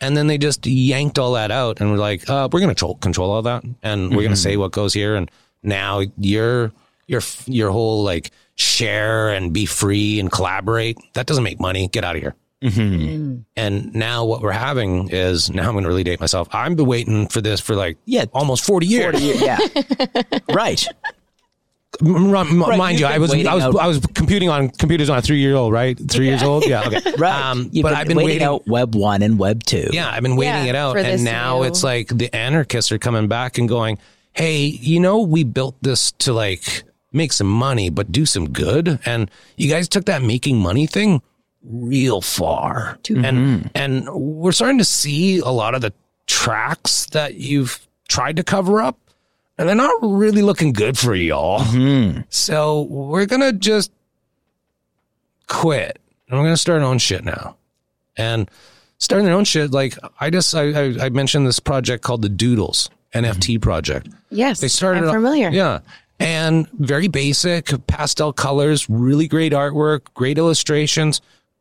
And then they just yanked all that out and were like, uh, we're going to control, control all that. And we're going to say what goes here. And now your, your, your whole like share and be free and collaborate, that doesn't make money. Get out of here. And now what we're having is now I'm going to really date myself. I've been waiting for this for like Yeah. almost 40 years. yeah, *laughs* right. M- m- Right, mind you've I was I was out- I was computing on computers on a three year old, right? Three years old, yeah, okay, *laughs* Right. Um, but been I've been waiting, waiting. out Web one and Web two. Yeah, I've been waiting Yeah, it out, and now new- it's like the anarchists are coming back and going, "Hey, you know, we built this to like make some money, but do some good, and you guys took that making money thing real far, and and we're starting to see a lot of the tracks that you've tried to cover up." And they're not really looking good for y'all. Mm-hmm. So we're gonna just quit. And we're gonna start our own shit now. And starting their own shit, like I just I, I, I mentioned this project called the Doodles NFT mm-hmm. project. Yes. They started I'm familiar. Yeah. And very basic, pastel colors, really great artwork, great illustrations,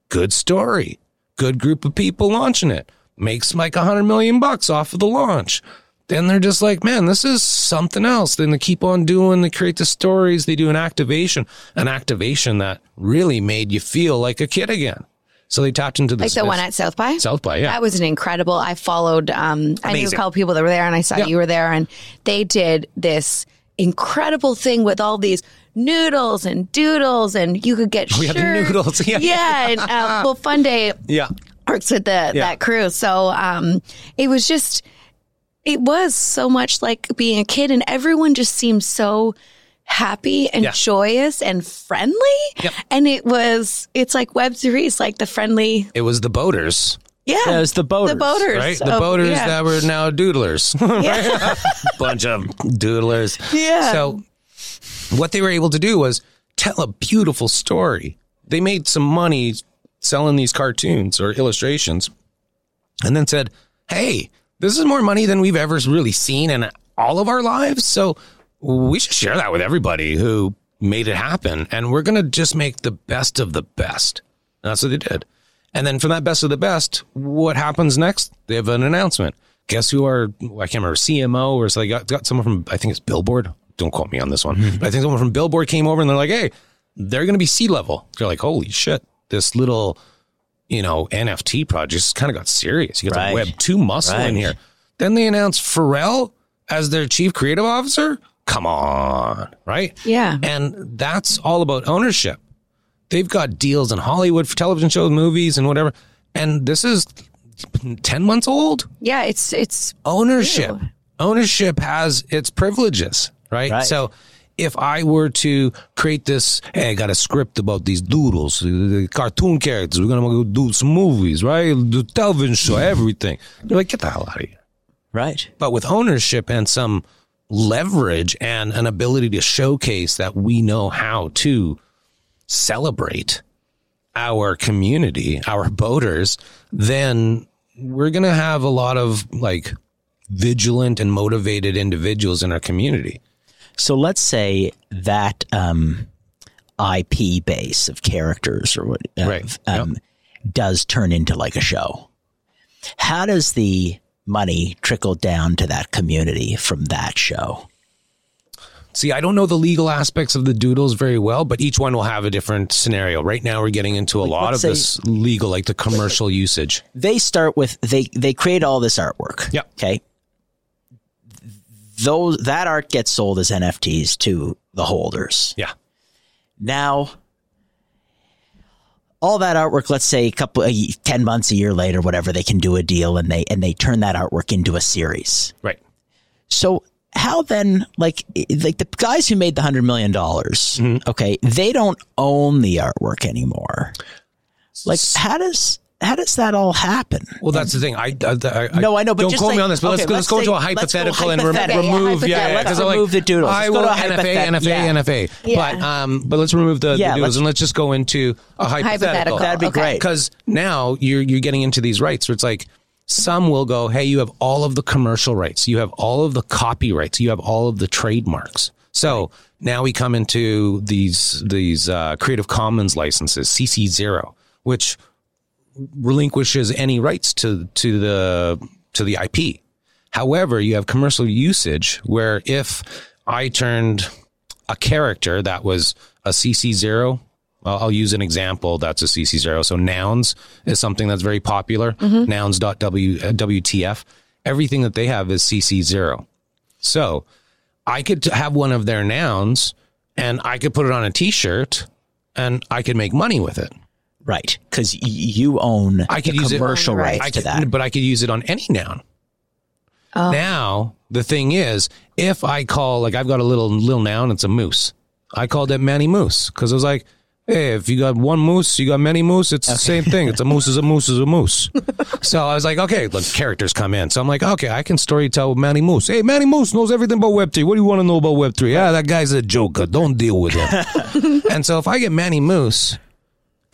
good story, good group of people launching it. Makes like a hundred million bucks off of the launch. Then they're just like, man, this is something else. Then they keep on doing, they create the stories, they do an activation, an activation that really made you feel like a kid again. So they tapped into the Like the one at South by? South by, yeah. That was an incredible. I followed, um, I knew a couple people that were there and I saw Yeah. you were there and they did this incredible thing with all these noodles and doodles and you could get We had the noodles, *laughs* yeah. Yeah. And, uh, well, Fun Day yeah. works with the, that crew. So, um, it was just, it was so much like being a kid and everyone just seemed so happy and Yeah. joyous and friendly. Yep. And it was, it's like web series, like the friendly, It was the boaters, yeah. Yeah, it was the boaters, The boaters. right? The of- boaters yeah. that were now doodlers. *laughs* Yeah. *laughs* Bunch of doodlers. Yeah. So what they were able to do was tell a beautiful story. They made some money selling these cartoons or illustrations and then said, Hey, this is more money than we've ever really seen in all of our lives. So we should share that with everybody who made it happen. And we're going to just make the best of the best. And that's what they did. And then from that best of the best, what happens next? They have an announcement. Guess who are, I can't remember, CMO or so they got, got someone from, I think it's Billboard. Don't quote me on this one. Mm-hmm. But I think someone from Billboard came over and they're like, hey, they're going to be C-level. They're like, holy shit, this little, you know, NFT projects kind of got serious. You got Right. the Web 2 muscle in here. Then they announced Pharrell as their chief creative officer. Come on, right? Yeah. And that's all about ownership. They've got deals in Hollywood for television shows, movies, and whatever. And this is 10 months old. Yeah, it's it's Ownership. Ew. Ownership has its privileges, right? Right. So if I were to create this, hey, I got a script about these doodles, the cartoon characters, we're going to go do some movies, right? Do television show, everything. You're like, get the hell out of here. right? But with ownership and some leverage and an ability to showcase that we know how to celebrate our community, our boaters, then we're going to have a lot of like vigilant and motivated individuals in our community. So let's say that um, IP base of characters or what of, Right. um, does turn into like a show. How does the money trickle down to that community from that show? See, I don't know the legal aspects of the doodles very well, but each one will have a different scenario. Right now, we're getting into a lot let's of this legal, like the commercial usage. They start with they they create all this artwork. Yep. Okay. Those that art gets sold as NFTs to the holders. Yeah. Now, all that artwork, let's say a couple, a, ten months, a year later, whatever, they can do a deal and they and they turn that artwork into a series. Right. So how then, like, like the guys who made the hundred million dollars, Mm-hmm. okay, they don't own the artwork anymore. Like, how does how does that all happen? Well, that's the thing. I, I, I No, I know, but don't quote me on this. But okay, let's, let's let's go into a say- let's go hypothetical and rem- hypothetical. Yeah, remove. Yeah, hypothetical. yeah, Let's remove the doodles. I Let's will to NFA, NFA, yeah. NFA. Yeah. But um, but let's remove the, Yeah, the doodles let's- and let's just go into a hypothetical. Hypothetical. That'd be Okay. great. Because now you're you're getting into these rights where it's like some will go, hey, you have all of the commercial rights, you have all of the copyrights, you have all of the trademarks. So now we come into these these uh, Creative Commons licenses, CC zero, which relinquishes any rights to to the to the IP. However, you have commercial usage where if I turned a character that was a CC zero, I'll, I'll use an example that's a CC zero. So nouns is something that's very popular. Nouns.w uh, WTF. Everything that they have is CC zero. So I could have one of their nouns and I could put it on a T-shirt and I could make money with it. Right, because y- you own I could the use commercial Right. rights I to that. but I could use it on any noun. Oh. Now the thing is, if I call like I've got a little little noun, it's a moose. I called it Manny Moose because I was like, hey, if you got one moose, you got many moose. It's the same thing. It's a moose is a moose is a moose. *laughs* so I was like, okay, look, characters come in. So I'm like, okay, I can story tell with Manny Moose. Hey, Manny Moose knows everything about Web three. What do you want to know about Web three? Yeah, that guy's a joker. Don't deal with him. *laughs* and so if I get Manny Moose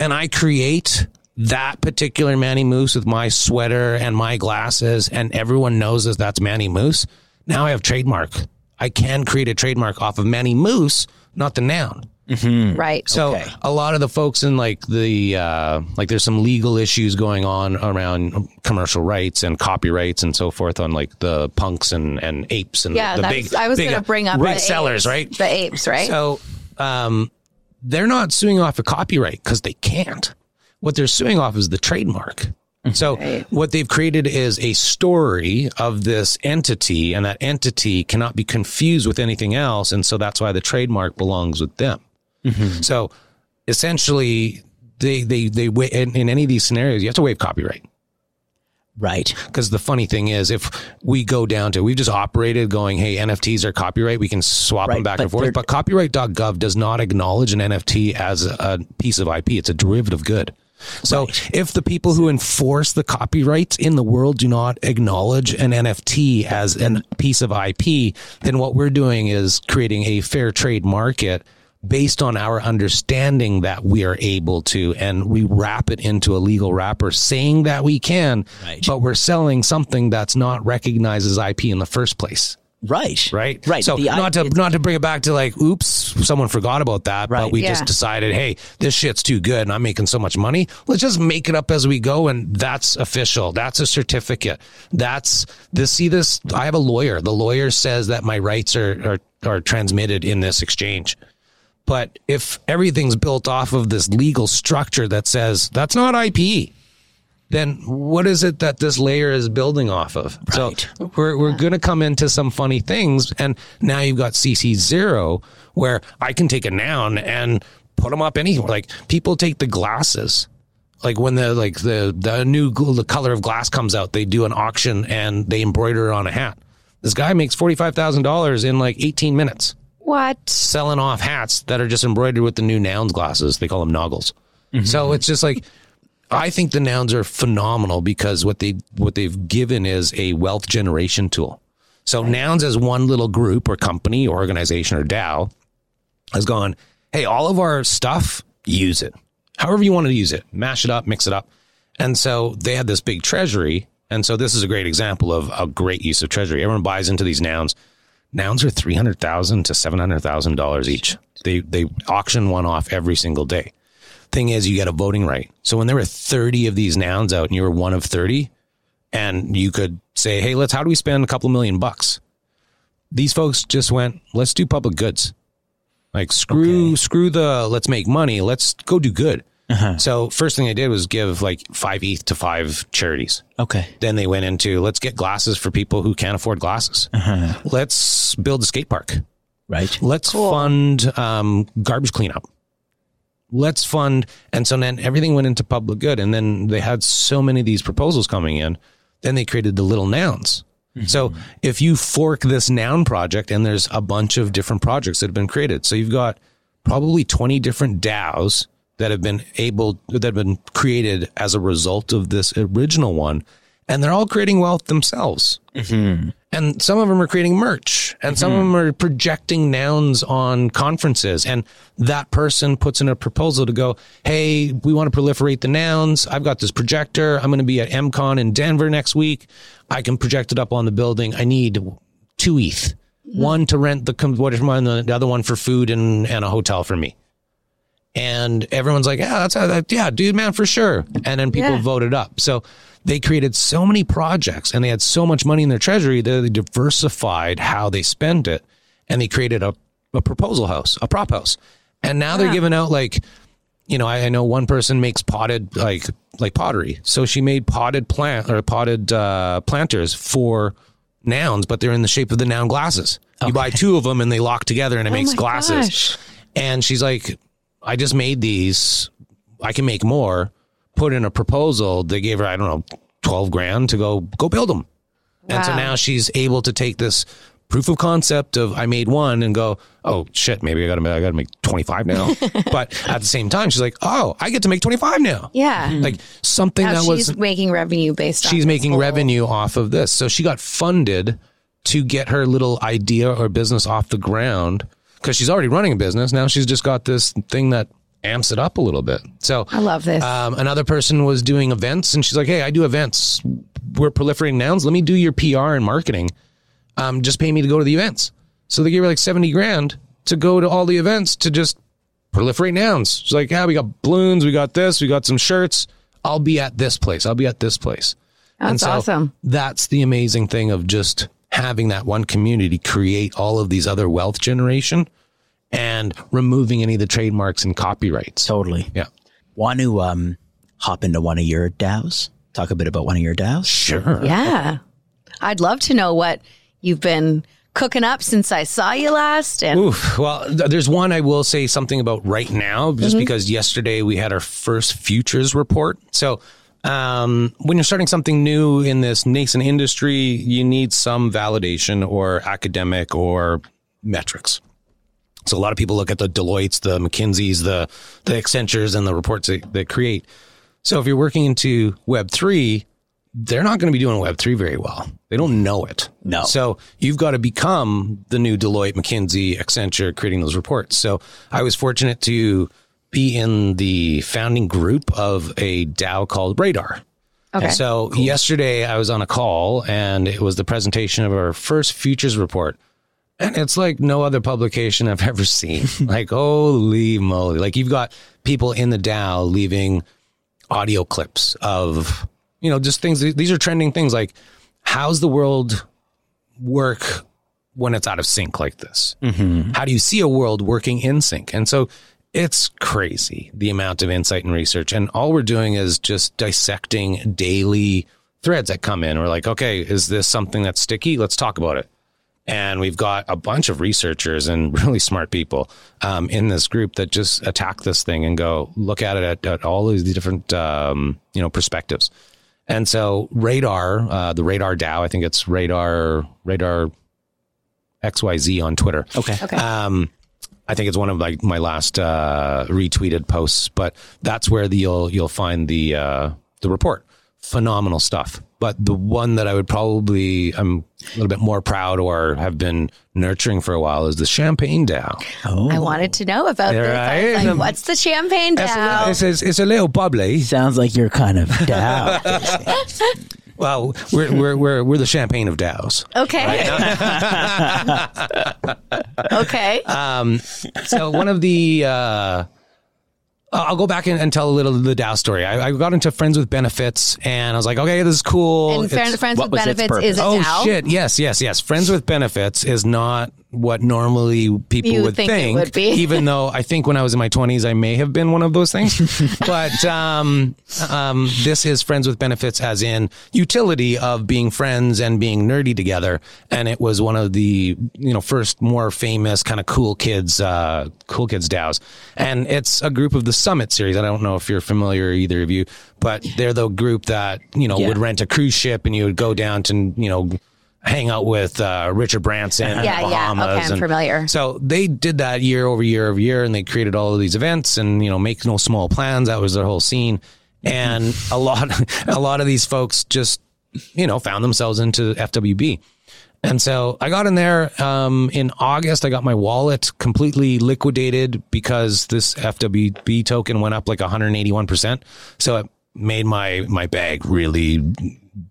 and I create that particular Manny Moose with my sweater and my glasses, and everyone knows that that's Manny Moose. Now I have trademark. I can create a trademark off of Manny Moose, not the noun. right. So Okay. a lot of the folks in like the uh, like there's some legal issues going on around commercial rights and copyrights and so forth on like the punks and, and apes and yeah, the that's, big I was going uh, to bring up right the sellers apes, right The apes, right? so um, they're not suing off a copyright because they can't. what they're suing off is the trademark. Mm-hmm. So what they've created is a story of this entity and that entity cannot be confused with anything else. And so that's why the trademark belongs with them. Mm-hmm. So essentially they, they, they, in, in any of these scenarios, you have to waive copyright. Right. Because the funny thing is, if we go down to, we've just operated going, hey, NFTs are copyright, we can swap them back and forth. But copyright.gov does not acknowledge an NFT as a, a piece of IP. It's a derivative good. So if the people who enforce the copyrights in the world do not acknowledge an NFT as a piece of IP, then what we're doing is creating a fair trade market based on our understanding that we are able to, and we wrap it into a legal wrapper saying that we can, Right. but we're selling something that's not recognized as IP in the first place. Right. Right. Right. So The not to not to bring it back to like, oops, someone forgot about that, right. but we Yeah. just decided, hey, this shit's too good, and I'm making so much money. Let's just make it up as we go, and that's official. That's a certificate. That's this. See this? I have a lawyer. The lawyer says that my rights are are, are transmitted in this exchange. But if everything's built off of this legal structure that says that's not IP, then what is it that this layer is building off of? Right. So we're, we're going to come into some funny things. And now you've got CC zero where I can take a noun and put them up anywhere. Like people take the glasses. Like when the like the the new the color of glass comes out, they do an auction and they embroider it on a hat. This guy makes forty five thousand dollars in like eighteen minutes What? selling off hats that are just embroidered with the new nouns glasses. They call them noggles. Mm-hmm. So it's just like I think the nouns are phenomenal because what they what they've given is a wealth generation tool. So nouns as one little group or company or organization or DAO has gone, hey, all of our stuff, use it. However you want to use it, mash it up, mix it up. And so they had this big treasury. And so this is a great example of a great use of treasury. Everyone buys into these nouns. Nouns are three hundred thousand to seven hundred thousand dollars each. They they auction one off every single day. Thing is, you get a voting right. So when there were thirty of these nouns out, and you were one of thirty, and you could say, "Hey, let's how do we spend a couple million bucks?" These folks just went, "Let's do public goods." Like screw screw the let's make money. Let's go do good. Uh-huh. So first thing they did was give like five ETH to five charities. Okay. Then they went into let's get glasses for people who can't afford glasses. Uh-huh. Let's build a skate park. Right. Let's fund um, garbage cleanup. Let's fund, and so then everything went into public good. And then they had so many of these proposals coming in. Then they created the little nouns. Mm-hmm. So if you fork this noun project, and there's a bunch of different projects that have been created. So you've got probably 20 different DAOs that have been able, that have been created as a result of this original one. And they're all creating wealth themselves. Mm-hmm. And some of them are creating merch. And some of mm-hmm. them are projecting nouns on conferences. And that person puts in a proposal to go hey we want to proliferate the nouns. I've got this projector. I'm going to be at mcon in denver next week. I can project it up on the building. I need two eth mm-hmm. one to rent the what is one the other one for food and, and a hotel for me and everyone's like, yeah, that's that, yeah, dude, man, for sure. And then people Yeah. voted up. So they created so many projects and they had so much money in their treasury that they diversified how they spent it, and they created a, a proposal house, a prop house, and now they're giving out like, you know, I, I know one person makes potted like like pottery, so she made potted plant or potted uh, planters for nouns, but they're in the shape of the noun glasses. You buy two of them and they lock together and it makes glasses. gosh. And she's like, I just made these. I can make more. Put in a proposal. They gave her, I don't know, 12 grand to go, go build them. And so now she's able to take this proof of concept of I made one and go, oh shit, maybe I gotta, I gotta make 25 now. *laughs* but at the same time, she's like, oh, I get to make 25 now. Yeah. Mm-hmm. Like something Now that was she's making revenue based on she's making revenue off of this. So she got funded to get her little idea or business off the ground because she's already running a business. Now she's just got this thing that amps it up a little bit. So I love this. um, another person was doing events and she's like, Hey, I do events. We're proliferating nouns. Let me do your PR and marketing. Um, just pay me to go to the events. So they gave her like 70 grand to go to all the events to just proliferate nouns. She's like, yeah, we got balloons. We got this. We got some shirts. I'll be at this place. I'll be at this place. That's awesome. That's the amazing thing of just having that one community create all of these other wealth generation and removing any of the trademarks and copyrights. Totally. Yeah. Want to um, hop into one of your DAOs? Talk a bit about one of your DAOs. Sure. Yeah. I'd love to know what you've been cooking up since I saw you last. And Oof. Well, th- there's one I will say something about right now, just because yesterday we had our first futures report. So, um, when you're starting something new in this nascent industry, you need some validation or academic or metrics. So a lot of people look at the Deloitte's, the McKinsey's, the the Accentures, and the reports that they create. So if you're working into Web three, they're not going to be doing Web three very well. They don't know it. No. So you've got to become the new Deloitte, McKinsey, Accenture, creating those reports. So I was fortunate to be in the founding group of a DAO called Radar. okay. So yesterday I was on a call and it was the presentation of our first futures report. And it's like no other publication I've *laughs* ever seen. like, holy moly. Like you've got people in the DAO leaving audio clips of, you know, just things. These are trending things like how's the world work when it's out of sync like this? Mm-hmm. How do you see a world working in sync? And so it's crazy the amount of insight and research. And all we're doing is just dissecting daily threads that come in. We're like, okay, is this something that's sticky? Let's talk about it. And we've got a bunch of researchers and *laughs* really smart people um, in this group that just attack this thing and go look at it at, at all of the different um, you know perspectives. And so Radar, uh, the Radar DAO, I think it's Radar Radar XYZ on Twitter. Okay. Okay. Um, I think it's one of my, my last uh, retweeted posts, but that's where the, you'll you'll find the uh, the report. Phenomenal stuff. But the one that I would probably I'm a little bit more proud or have been nurturing for a while is the Champagne DAO. I wanted to know about this. I was Right. like, what's the champagne It's a, DAO? it's, a, it's a little bubbly. Sounds like you're kind of *laughs* DAO. *laughs* Well, we're we're we're, we're the champagne of DAOs. Okay. *laughs* okay. Um, so one of the uh, I'll go back and, and tell a little of the DAO story. I, I got into friends with benefits, and I was like, okay, this is cool. and friend, It's- friends what with benefits is a oh DAO. shit! Yes, yes, yes. Friends with benefits is not what normally people You would think think. it would be. even *laughs* though I think when I was in my twenties, I may have been one of those things. *laughs* but um, um, this is friends with benefits, as in utility of being friends and being nerdy together. And it was one of the you know first more famous kind of cool kids, uh, cool kids DAOs. And it's a group of the Summit series. I don't know if you're familiar, either of you, but they're the group that you know Yeah. would rent a cruise ship and you would go down to you know hang out with uh, Richard Branson *laughs* Yeah, yeah. Bahamas. Okay, I'm and familiar. So they did that year over year over year, and they created all of these events and you know make no small plans. That was their whole scene, and a lot *laughs* a lot of these folks just you know found themselves into FWB. And so I got in there um, in August. I got my wallet completely liquidated because this FWB token went up like 181%. So it made my my bag really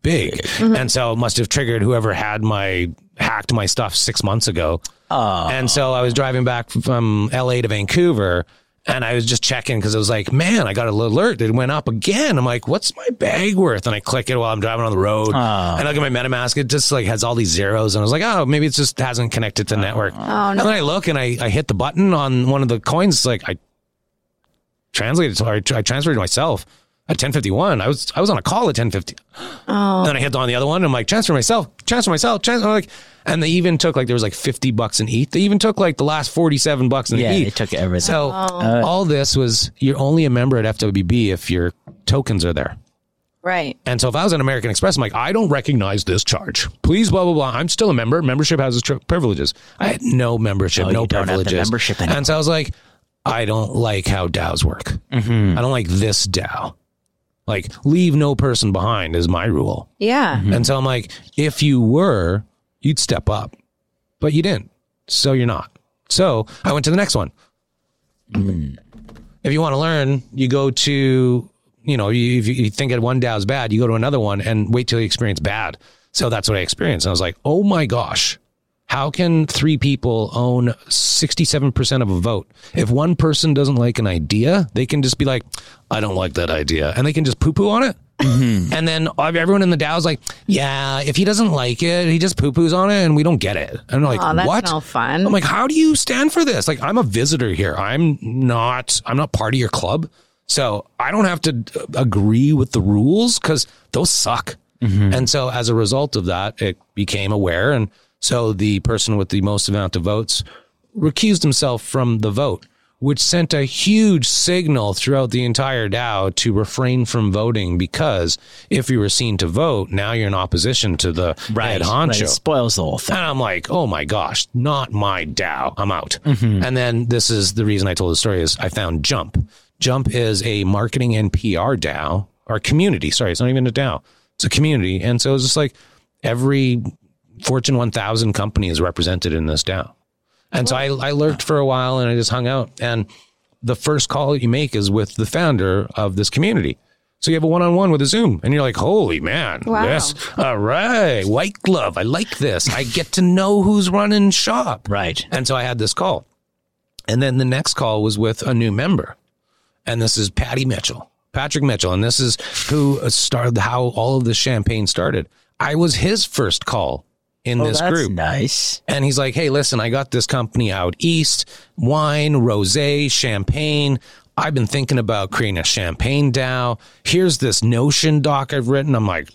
big. Mm-hmm. And so it must have triggered whoever had my hacked my stuff six months ago. Oh. And so I was driving back from LA to Vancouver and I was just checking because it was like, man, I got an alert. It went up again. I'm like, what's my bag worth? And I click it while I'm driving on the road. Oh. And I look at my MetaMask. It just like has all these zeros. And I was like, oh, maybe it just hasn't connected to the network. Oh, And then I look and I, I hit the button on one of the coins. It's like I translated to, or I transferred to myself at 1051. I was I was on a call at 1050. Oh. Then I hit on the other one. And I'm like, transfer myself, transfer myself, transfer. I'm like, and they even took like there was like 50 bucks in ETH. They even took like the last 47 bucks in Yeah, ETH. they took everything. So all this was you're only a member at FWB if your tokens are there. Right. And so if I was an American Express, I'm like, I don't recognize this charge. Please, blah blah blah. I'm still a member. Membership has its tri- privileges. I had no membership, Oh, no you don't have the privileges. membership and so I was like, I don't like how DAOs work. Mm-hmm. I don't like this DAO. Like, leave no person behind is my rule. Yeah. Mm-hmm. And so I'm like, if you were, you'd step up, but you didn't. So you're not. So I went to the next one. If you want to learn, you go to, you know, you, if you think that one DAO is bad, you go to another one and wait till you experience bad. So that's what I experienced. And I was like, oh my gosh, how can three people own 67% of a vote? If one person doesn't like an idea, they can just be like, I don't like that idea. And they can just poo poo on it. And then everyone in the DAO is like, yeah, if he doesn't like it, he just poo poos on it and we don't get it. And I'm like, Oh, that's what? no fun. I'm like, how do you stand for this? Like, I'm a visitor here. I'm not, I'm not part of your club. So I don't have to uh, agree with the rules because those suck. And so as a result of that, it became aware. And so the person with the most amount of votes recused himself from the vote, which sent a huge signal throughout the entire DAO to refrain from voting because if you were seen to vote, now you're in opposition to the head honcho. It spoils the whole thing. And I'm like, oh my gosh, not my DAO. I'm out. Mm-hmm. And then this is the reason I told the story is I found Jump. Jump is a marketing and PR DAO or community. Sorry, it's not even a DAO. It's a community. And so it's just like every Fortune 1000 company is represented in this DAO. And so I, I lurked for a while and I just hung out. And the first call you make is with the founder of this community. So you have a one on one with a Zoom and you're like, holy man, Wow. yes. All right. White glove. I like this. I get to know who's running shop. Right. And so I had this call. And then the next call was with a new member. And this is Patty Mitchell, Patrick Mitchell. And this is who started how all of this champagne started. I was his first call in Oh, this that's group. nice. And he's like, hey, listen, I got this company out east, wine, rosé, champagne. I've been thinking about creating a champagne DAO. Here's this notion doc I've written. I'm like,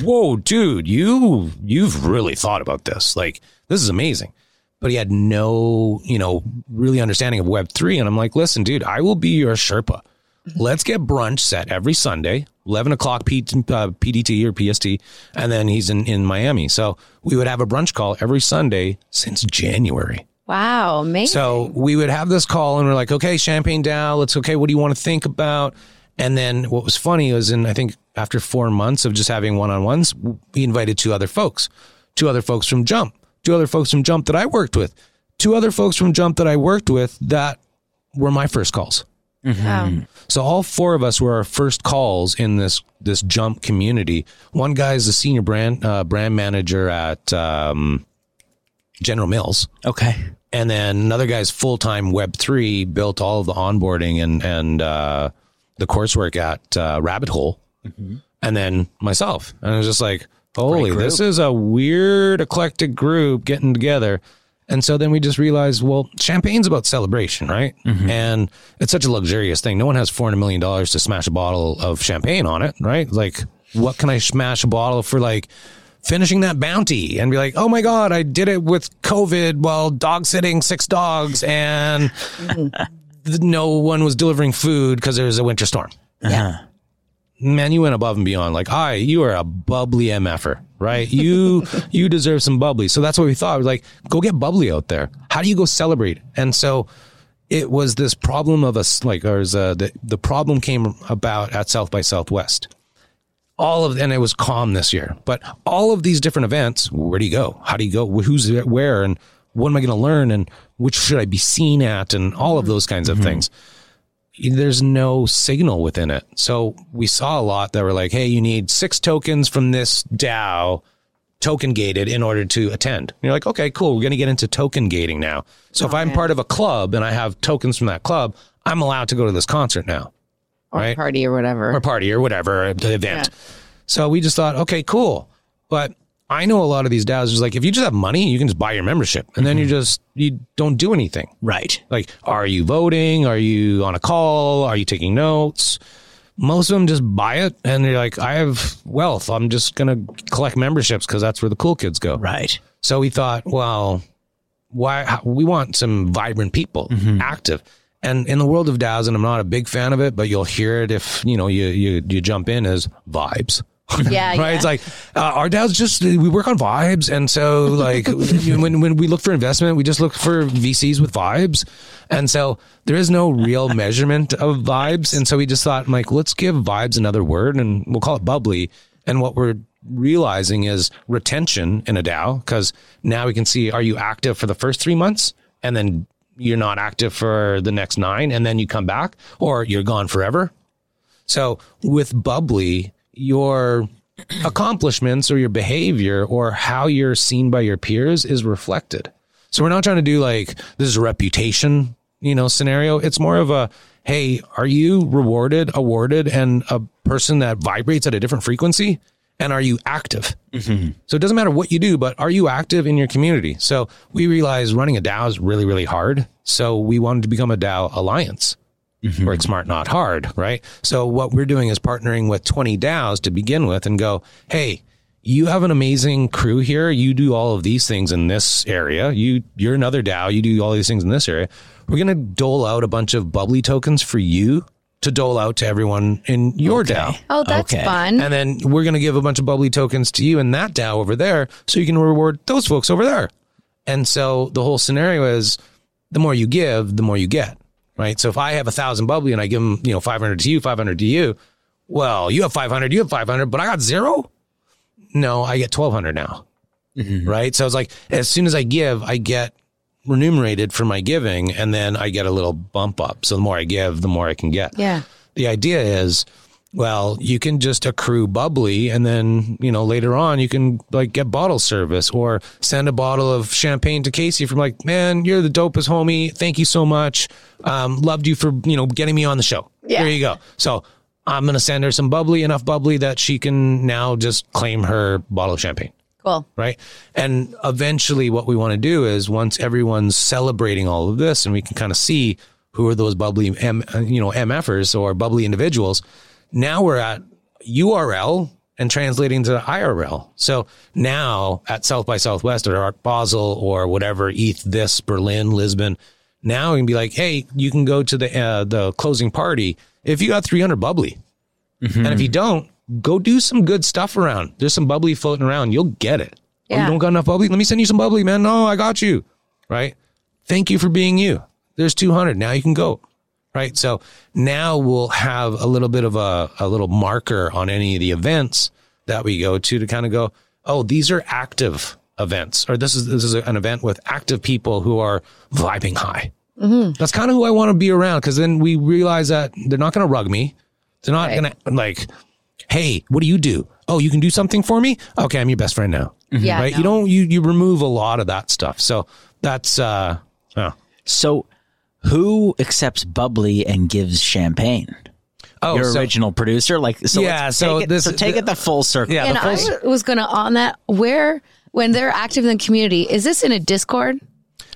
whoa, dude, you you've really thought about this. Like, this is amazing. But he had no, you know, really understanding of Web three. And I'm like, listen, dude, I will be your Sherpa. Let's get brunch set every Sunday, 11 o'clock P, uh, PDT or PST. And then he's in, in Miami. So we would have a brunch call every Sunday since January. Wow, amazing. So we would have this call and we're like, okay, Champagne DAO. let's, okay, what do you want to think about? And then what was funny was in, I think after four months of just having one on ones, we invited two other folks, two other folks from Jump, two other folks from Jump that I worked with, two other folks from Jump that I worked with that were my first calls. Wow. So all four of us were our first calls in this this jump community. One guy is a senior brand uh, brand manager at um, General Mills, Okay. and then another guy's full time Web three built all of the onboarding and and uh, the coursework at uh, Rabbit Hole, and then myself. And I was just like, holy, this is a weird eclectic group getting together. And so then we just realized, well, champagne's about celebration, right? Mm-hmm. And it's such a luxurious thing. No one has $400 million to smash a bottle of champagne on it, right? Like, what can I smash a bottle for, like, finishing that bounty and be like, oh my God, I did it with COVID while dog sitting six dogs and th- *laughs* no one was delivering food because there was a winter storm. Yeah. Uh-huh. Man, you went above and beyond. Like, I, you are a bubbly MFer, right? You, *laughs* you deserve some bubbly. So that's what we thought. We're like, go get bubbly out there. How do you go celebrate? And so it was this problem of us, like, or is, uh, the, the problem came about at South by Southwest. All of, and it was calm this year, but all of these different events, where do you go? How do you go? Who's where? And what am I going to learn? And which should I be seen at? And all of those kinds of things there's no signal within it. So we saw a lot that were like, hey, you need six tokens from this DAO token gated in order to attend. And you're like, okay, cool. We're going to get into token gating now. So if oh, I'm part of a club and I have tokens from that club, I'm allowed to go to this concert now Or right. party or whatever. or party or whatever the event. So we just thought, okay, cool. But I know a lot of these DAOs is like, if you just have money, you can just buy your membership and then you mm-hmm. just, you don't do anything. Right. Like, are you voting? Are you on a call? Are you taking notes? Most of them just buy it and they're like, I have wealth. I'm just going to collect memberships because that's where the cool kids go. Right. So we thought, well, why we want some vibrant people, mm-hmm. active. And in the world of DAOs, and I'm not a big fan of it, but you'll hear it if you know you you, you jump in as vibes. *laughs* Yeah, right. yeah. It's like uh, our DAOs just we work on vibes, and so like *laughs* when when we look for investment, we just look for VCs with vibes, and so there is no real *laughs* measurement of vibes, and so we just thought like let's give vibes another word, and we'll call it bubbly. And what we're realizing is retention in a DAO because now we can see are you active for the first three months, and then you're not active for the next nine, and then you come back, or you're gone forever. So with bubbly, your accomplishments or your behavior or how you're seen by your peers is reflected. So we're not trying to do like this is a reputation, you know, scenario. It's more of a hey, are you rewarded, awarded, and a person that vibrates at a different frequency? And are you active? Mm-hmm. So it doesn't matter what you do, but are you active in your community? So we realized running a DAO is really, really hard. So we wanted to become a DAO alliance Mm-hmm. Work smart, not hard, right? So what we're doing is partnering with 20 DAOs to begin with and go, hey, you have an amazing crew here. You do all of these things in this area. You you're another DAO. You do all these things in this area. We're gonna dole out a bunch of bubbly tokens for you to dole out to everyone in your DAO. Oh, that's Okay. fun. And then we're going to give a bunch of bubbly tokens to you in that DAO over there so you can reward those folks over there. And so the whole scenario is the more you give, the more you get, right? So if I have a thousand bubbly and I give them, you know, 500 to you, 500 to you, well, you have 500, you have 500, but I got zero. No, I get 1200 now. Mm-hmm. Right. So it's like, as soon as I give, I get remunerated for my giving and then I get a little bump up. So the more I give, the more I can get yeah. the idea is well you can just accrue bubbly and then you know later on you can like get bottle service or send a bottle of champagne to casie from like man you're the dopest homie thank you so much um, loved you for you know getting me on the show Yeah. there you go so i'm gonna send her some bubbly enough bubbly that she can now just claim her bottle of champagne Cool. right? And eventually, what we want to do is once everyone's celebrating all of this, and we can kind of see who are those bubbly, M, you know, MFers or bubbly individuals. Now we're at URL and translating to IRL. So now at South by Southwest or Art Basel or whatever, ETH, this, Berlin, Lisbon. Now we can be like, hey, you can go to the uh, the closing party if you got 300 bubbly. And if you don't, go do some good stuff around. There's some bubbly floating around. You'll get it. Oh, you don't got enough bubbly? Let me send you some bubbly, man. No, I got you. Right. Thank you for being you. There's 200. Now you can go. Right. So now we'll have a little bit of a, a little marker on any of the events that we go to to kind of go, oh, these are active events, or this is this is an event with active people who are vibing high. That's kind of who I want to be around because then we realize that they're not going to rug me. They're not Right. going to like, hey, what do you do? Oh, you can do something for me? Okay, I'm your best friend now. Yeah. right? no. You don't you you remove a lot of that stuff. So that's uh oh. So, who accepts bubbly and gives champagne? Oh, Your so- original producer, like so. Yeah, so take it, this- so take it the full circle. Yeah, And the full I was going to on that where when they're active in the community, is this in a Discord?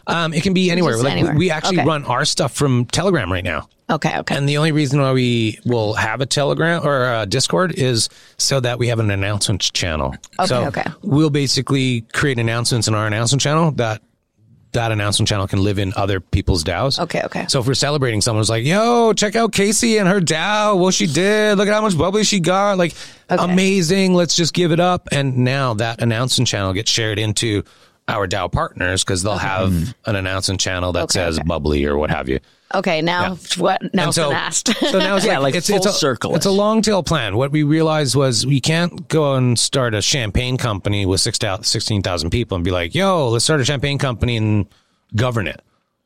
Um, it can be anywhere. Just Like we- anywhere. we actually Okay. run our stuff from Telegram right now. Okay, okay. And the only reason why we will have a Telegram or a Discord is so that we have an announcements channel. Okay, so okay. We'll basically create announcements in our announcement channel that that announcement channel can live in other people's DAOs. Okay, okay. So if we're celebrating, someone's like, "Yo, check out Casie and her DAO. What she did. Look at how much bubbly she got. Like, Okay. amazing. Let's just give it up." And now that announcement channel gets shared into our DAO partners because they'll have an announcement channel that Okay, says okay. bubbly or what have you. Okay, now what And Nelson asked. *laughs* so now it's *laughs* Yeah, like, like it's, full it's a, circle. It's a long tail plan. What we realized was we can't go and start a champagne company with 16,000 people and be like, yo, let's start a champagne company and govern it.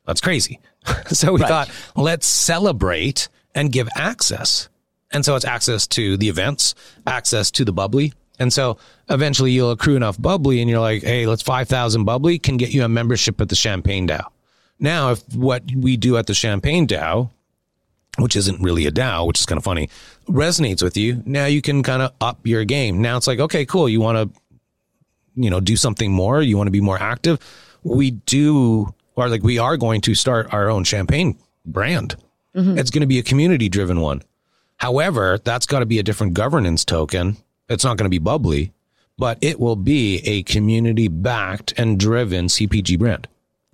That's crazy. *laughs* so we Right. thought, let's celebrate and give access. And so it's access to the events, access to the bubbly. And so eventually you'll accrue enough bubbly and you're like, hey, let's 5,000 bubbly can get you a membership at the Champagne DAO. Now, if what we do at the Champagne DAO which isn't really a DAO, which is kind of funny, resonates with you, now you can kind of up your game. Now it's like, okay, cool. You want to, you know, do something more. You want to be more active. We do, or like we are going to start our own champagne brand. Mm-hmm. It's going to be a community driven one. However, that's got to be a different governance token. It's not going to be bubbly, but it will be a community backed and driven CPG brand.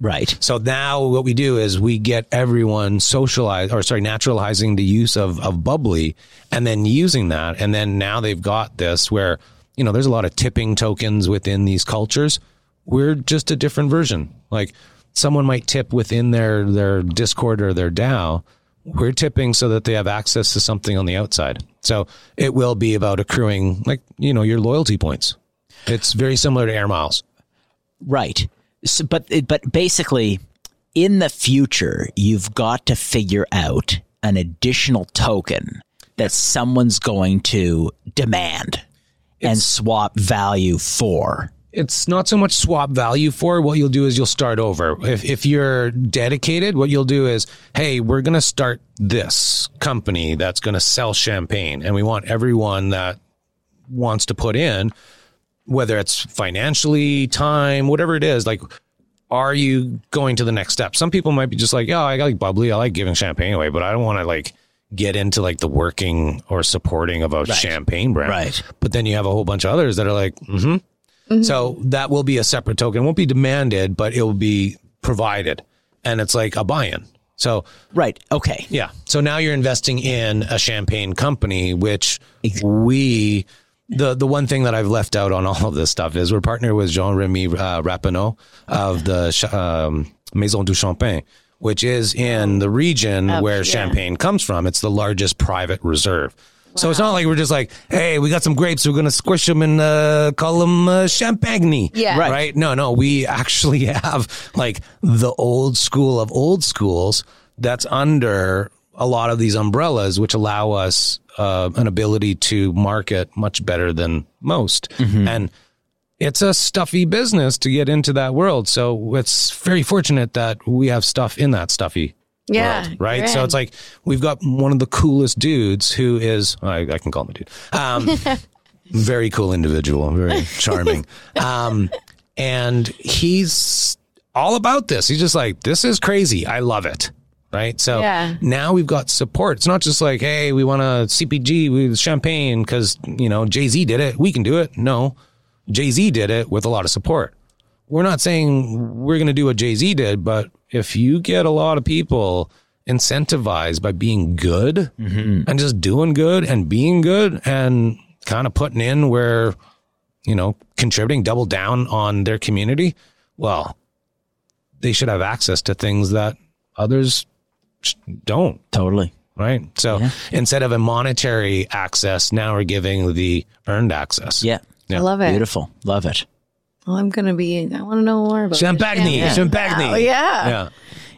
Right. So now what we do is we get everyone socialize or sorry, naturalizing the use of, of bubbly and then using that. And then now they've got this where, you know, there's a lot of tipping tokens within these cultures. We're just a different version. Like someone might tip within their, their Discord or their DAO. We're tipping so that they have access to something on the outside. So it will be about accruing like, you know, your loyalty points. It's very similar to air miles. Right. So, but but basically, in the future, you've got to figure out an additional token that someone's going to demand and swap value for. it's not so much swap value for what you'll do is you'll start over if, if you're dedicated what you'll do is hey we're going to start this company that's going to sell champagne and we want everyone that wants to put in whether it's financially time whatever it is like are you going to the next step? Some people might be just like, oh, I like bubbly. I like giving champagne away, but I don't want to like get into like the working or supporting of a champagne brand. Right. But then you have a whole bunch of others that are like, mm-hmm. So that will be a separate token. It won't be demanded, but it will be provided. And it's like a buy-in. So Right. Okay. yeah. So now you're investing in a champagne company, which we the the one thing that I've left out on *laughs* all of this stuff is we're partnered with Jean Remy uh, Rapeneau of the um, Maison du Champagne, which is in the region where yeah. champagne comes from. It's the largest private reserve. So it's not like we're just like, hey, we got some grapes, we're gonna squish them and uh, call them uh, champagne. Yeah. Right. Right. No, no, we actually *laughs* have like the old school of old schools that's under a lot of these umbrellas, which allow us uh, an ability to market much better than most. And it's a stuffy business to get into that world. So it's very fortunate that we have stuff in that stuffy Yeah, world, right? So in. it's like we've got one of the coolest dudes who is, I, I can call him a dude. Um, *laughs* very cool individual, very charming. *laughs* Um, and he's all about this. He's just like, this is crazy. I love it. Right. So Yeah. now we've got support. It's not just like, hey, we want a CPG with champagne because, you know, Jay Z did it. We can do it. No, Jay Z did it with a lot of support. We're not saying we're going to do what Jay Z did, but if you get a lot of people incentivized by being good mm-hmm. and just doing good and being good and kind of putting in where, you know, contributing double down on their community, well, they should have access to things that others sh- don't Totally. right? So instead of a monetary access, now we're giving the earned access. Yeah. I love it. Beautiful. Love it. Well, I'm gonna be. I want to know more about Champagne, this. champagne. Oh, yeah. Yeah.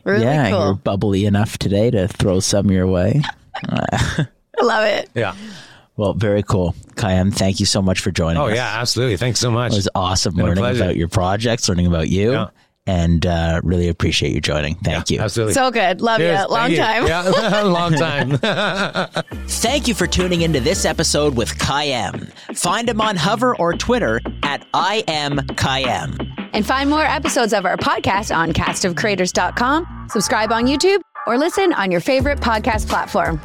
Really yeah, you're bubbly enough today to throw some your way. *laughs* I love it. Yeah. Well, very cool. Khayyam, thank you so much for joining Oh us. yeah, absolutely. Thanks so much. It was awesome Been learning about your projects, learning about you, Yeah. And uh, really appreciate you joining. Thank you. Absolutely. So good. Love Cheers. you. Long Thank you. time. Yeah, *laughs* long *laughs* time. *laughs* Thank you for tuning into this episode with Khayyam. Find him on Hvr or Twitter at I am Khayyam. And find more episodes of our podcast on castofcreators.com, subscribe on YouTube, or listen on your favorite podcast platform.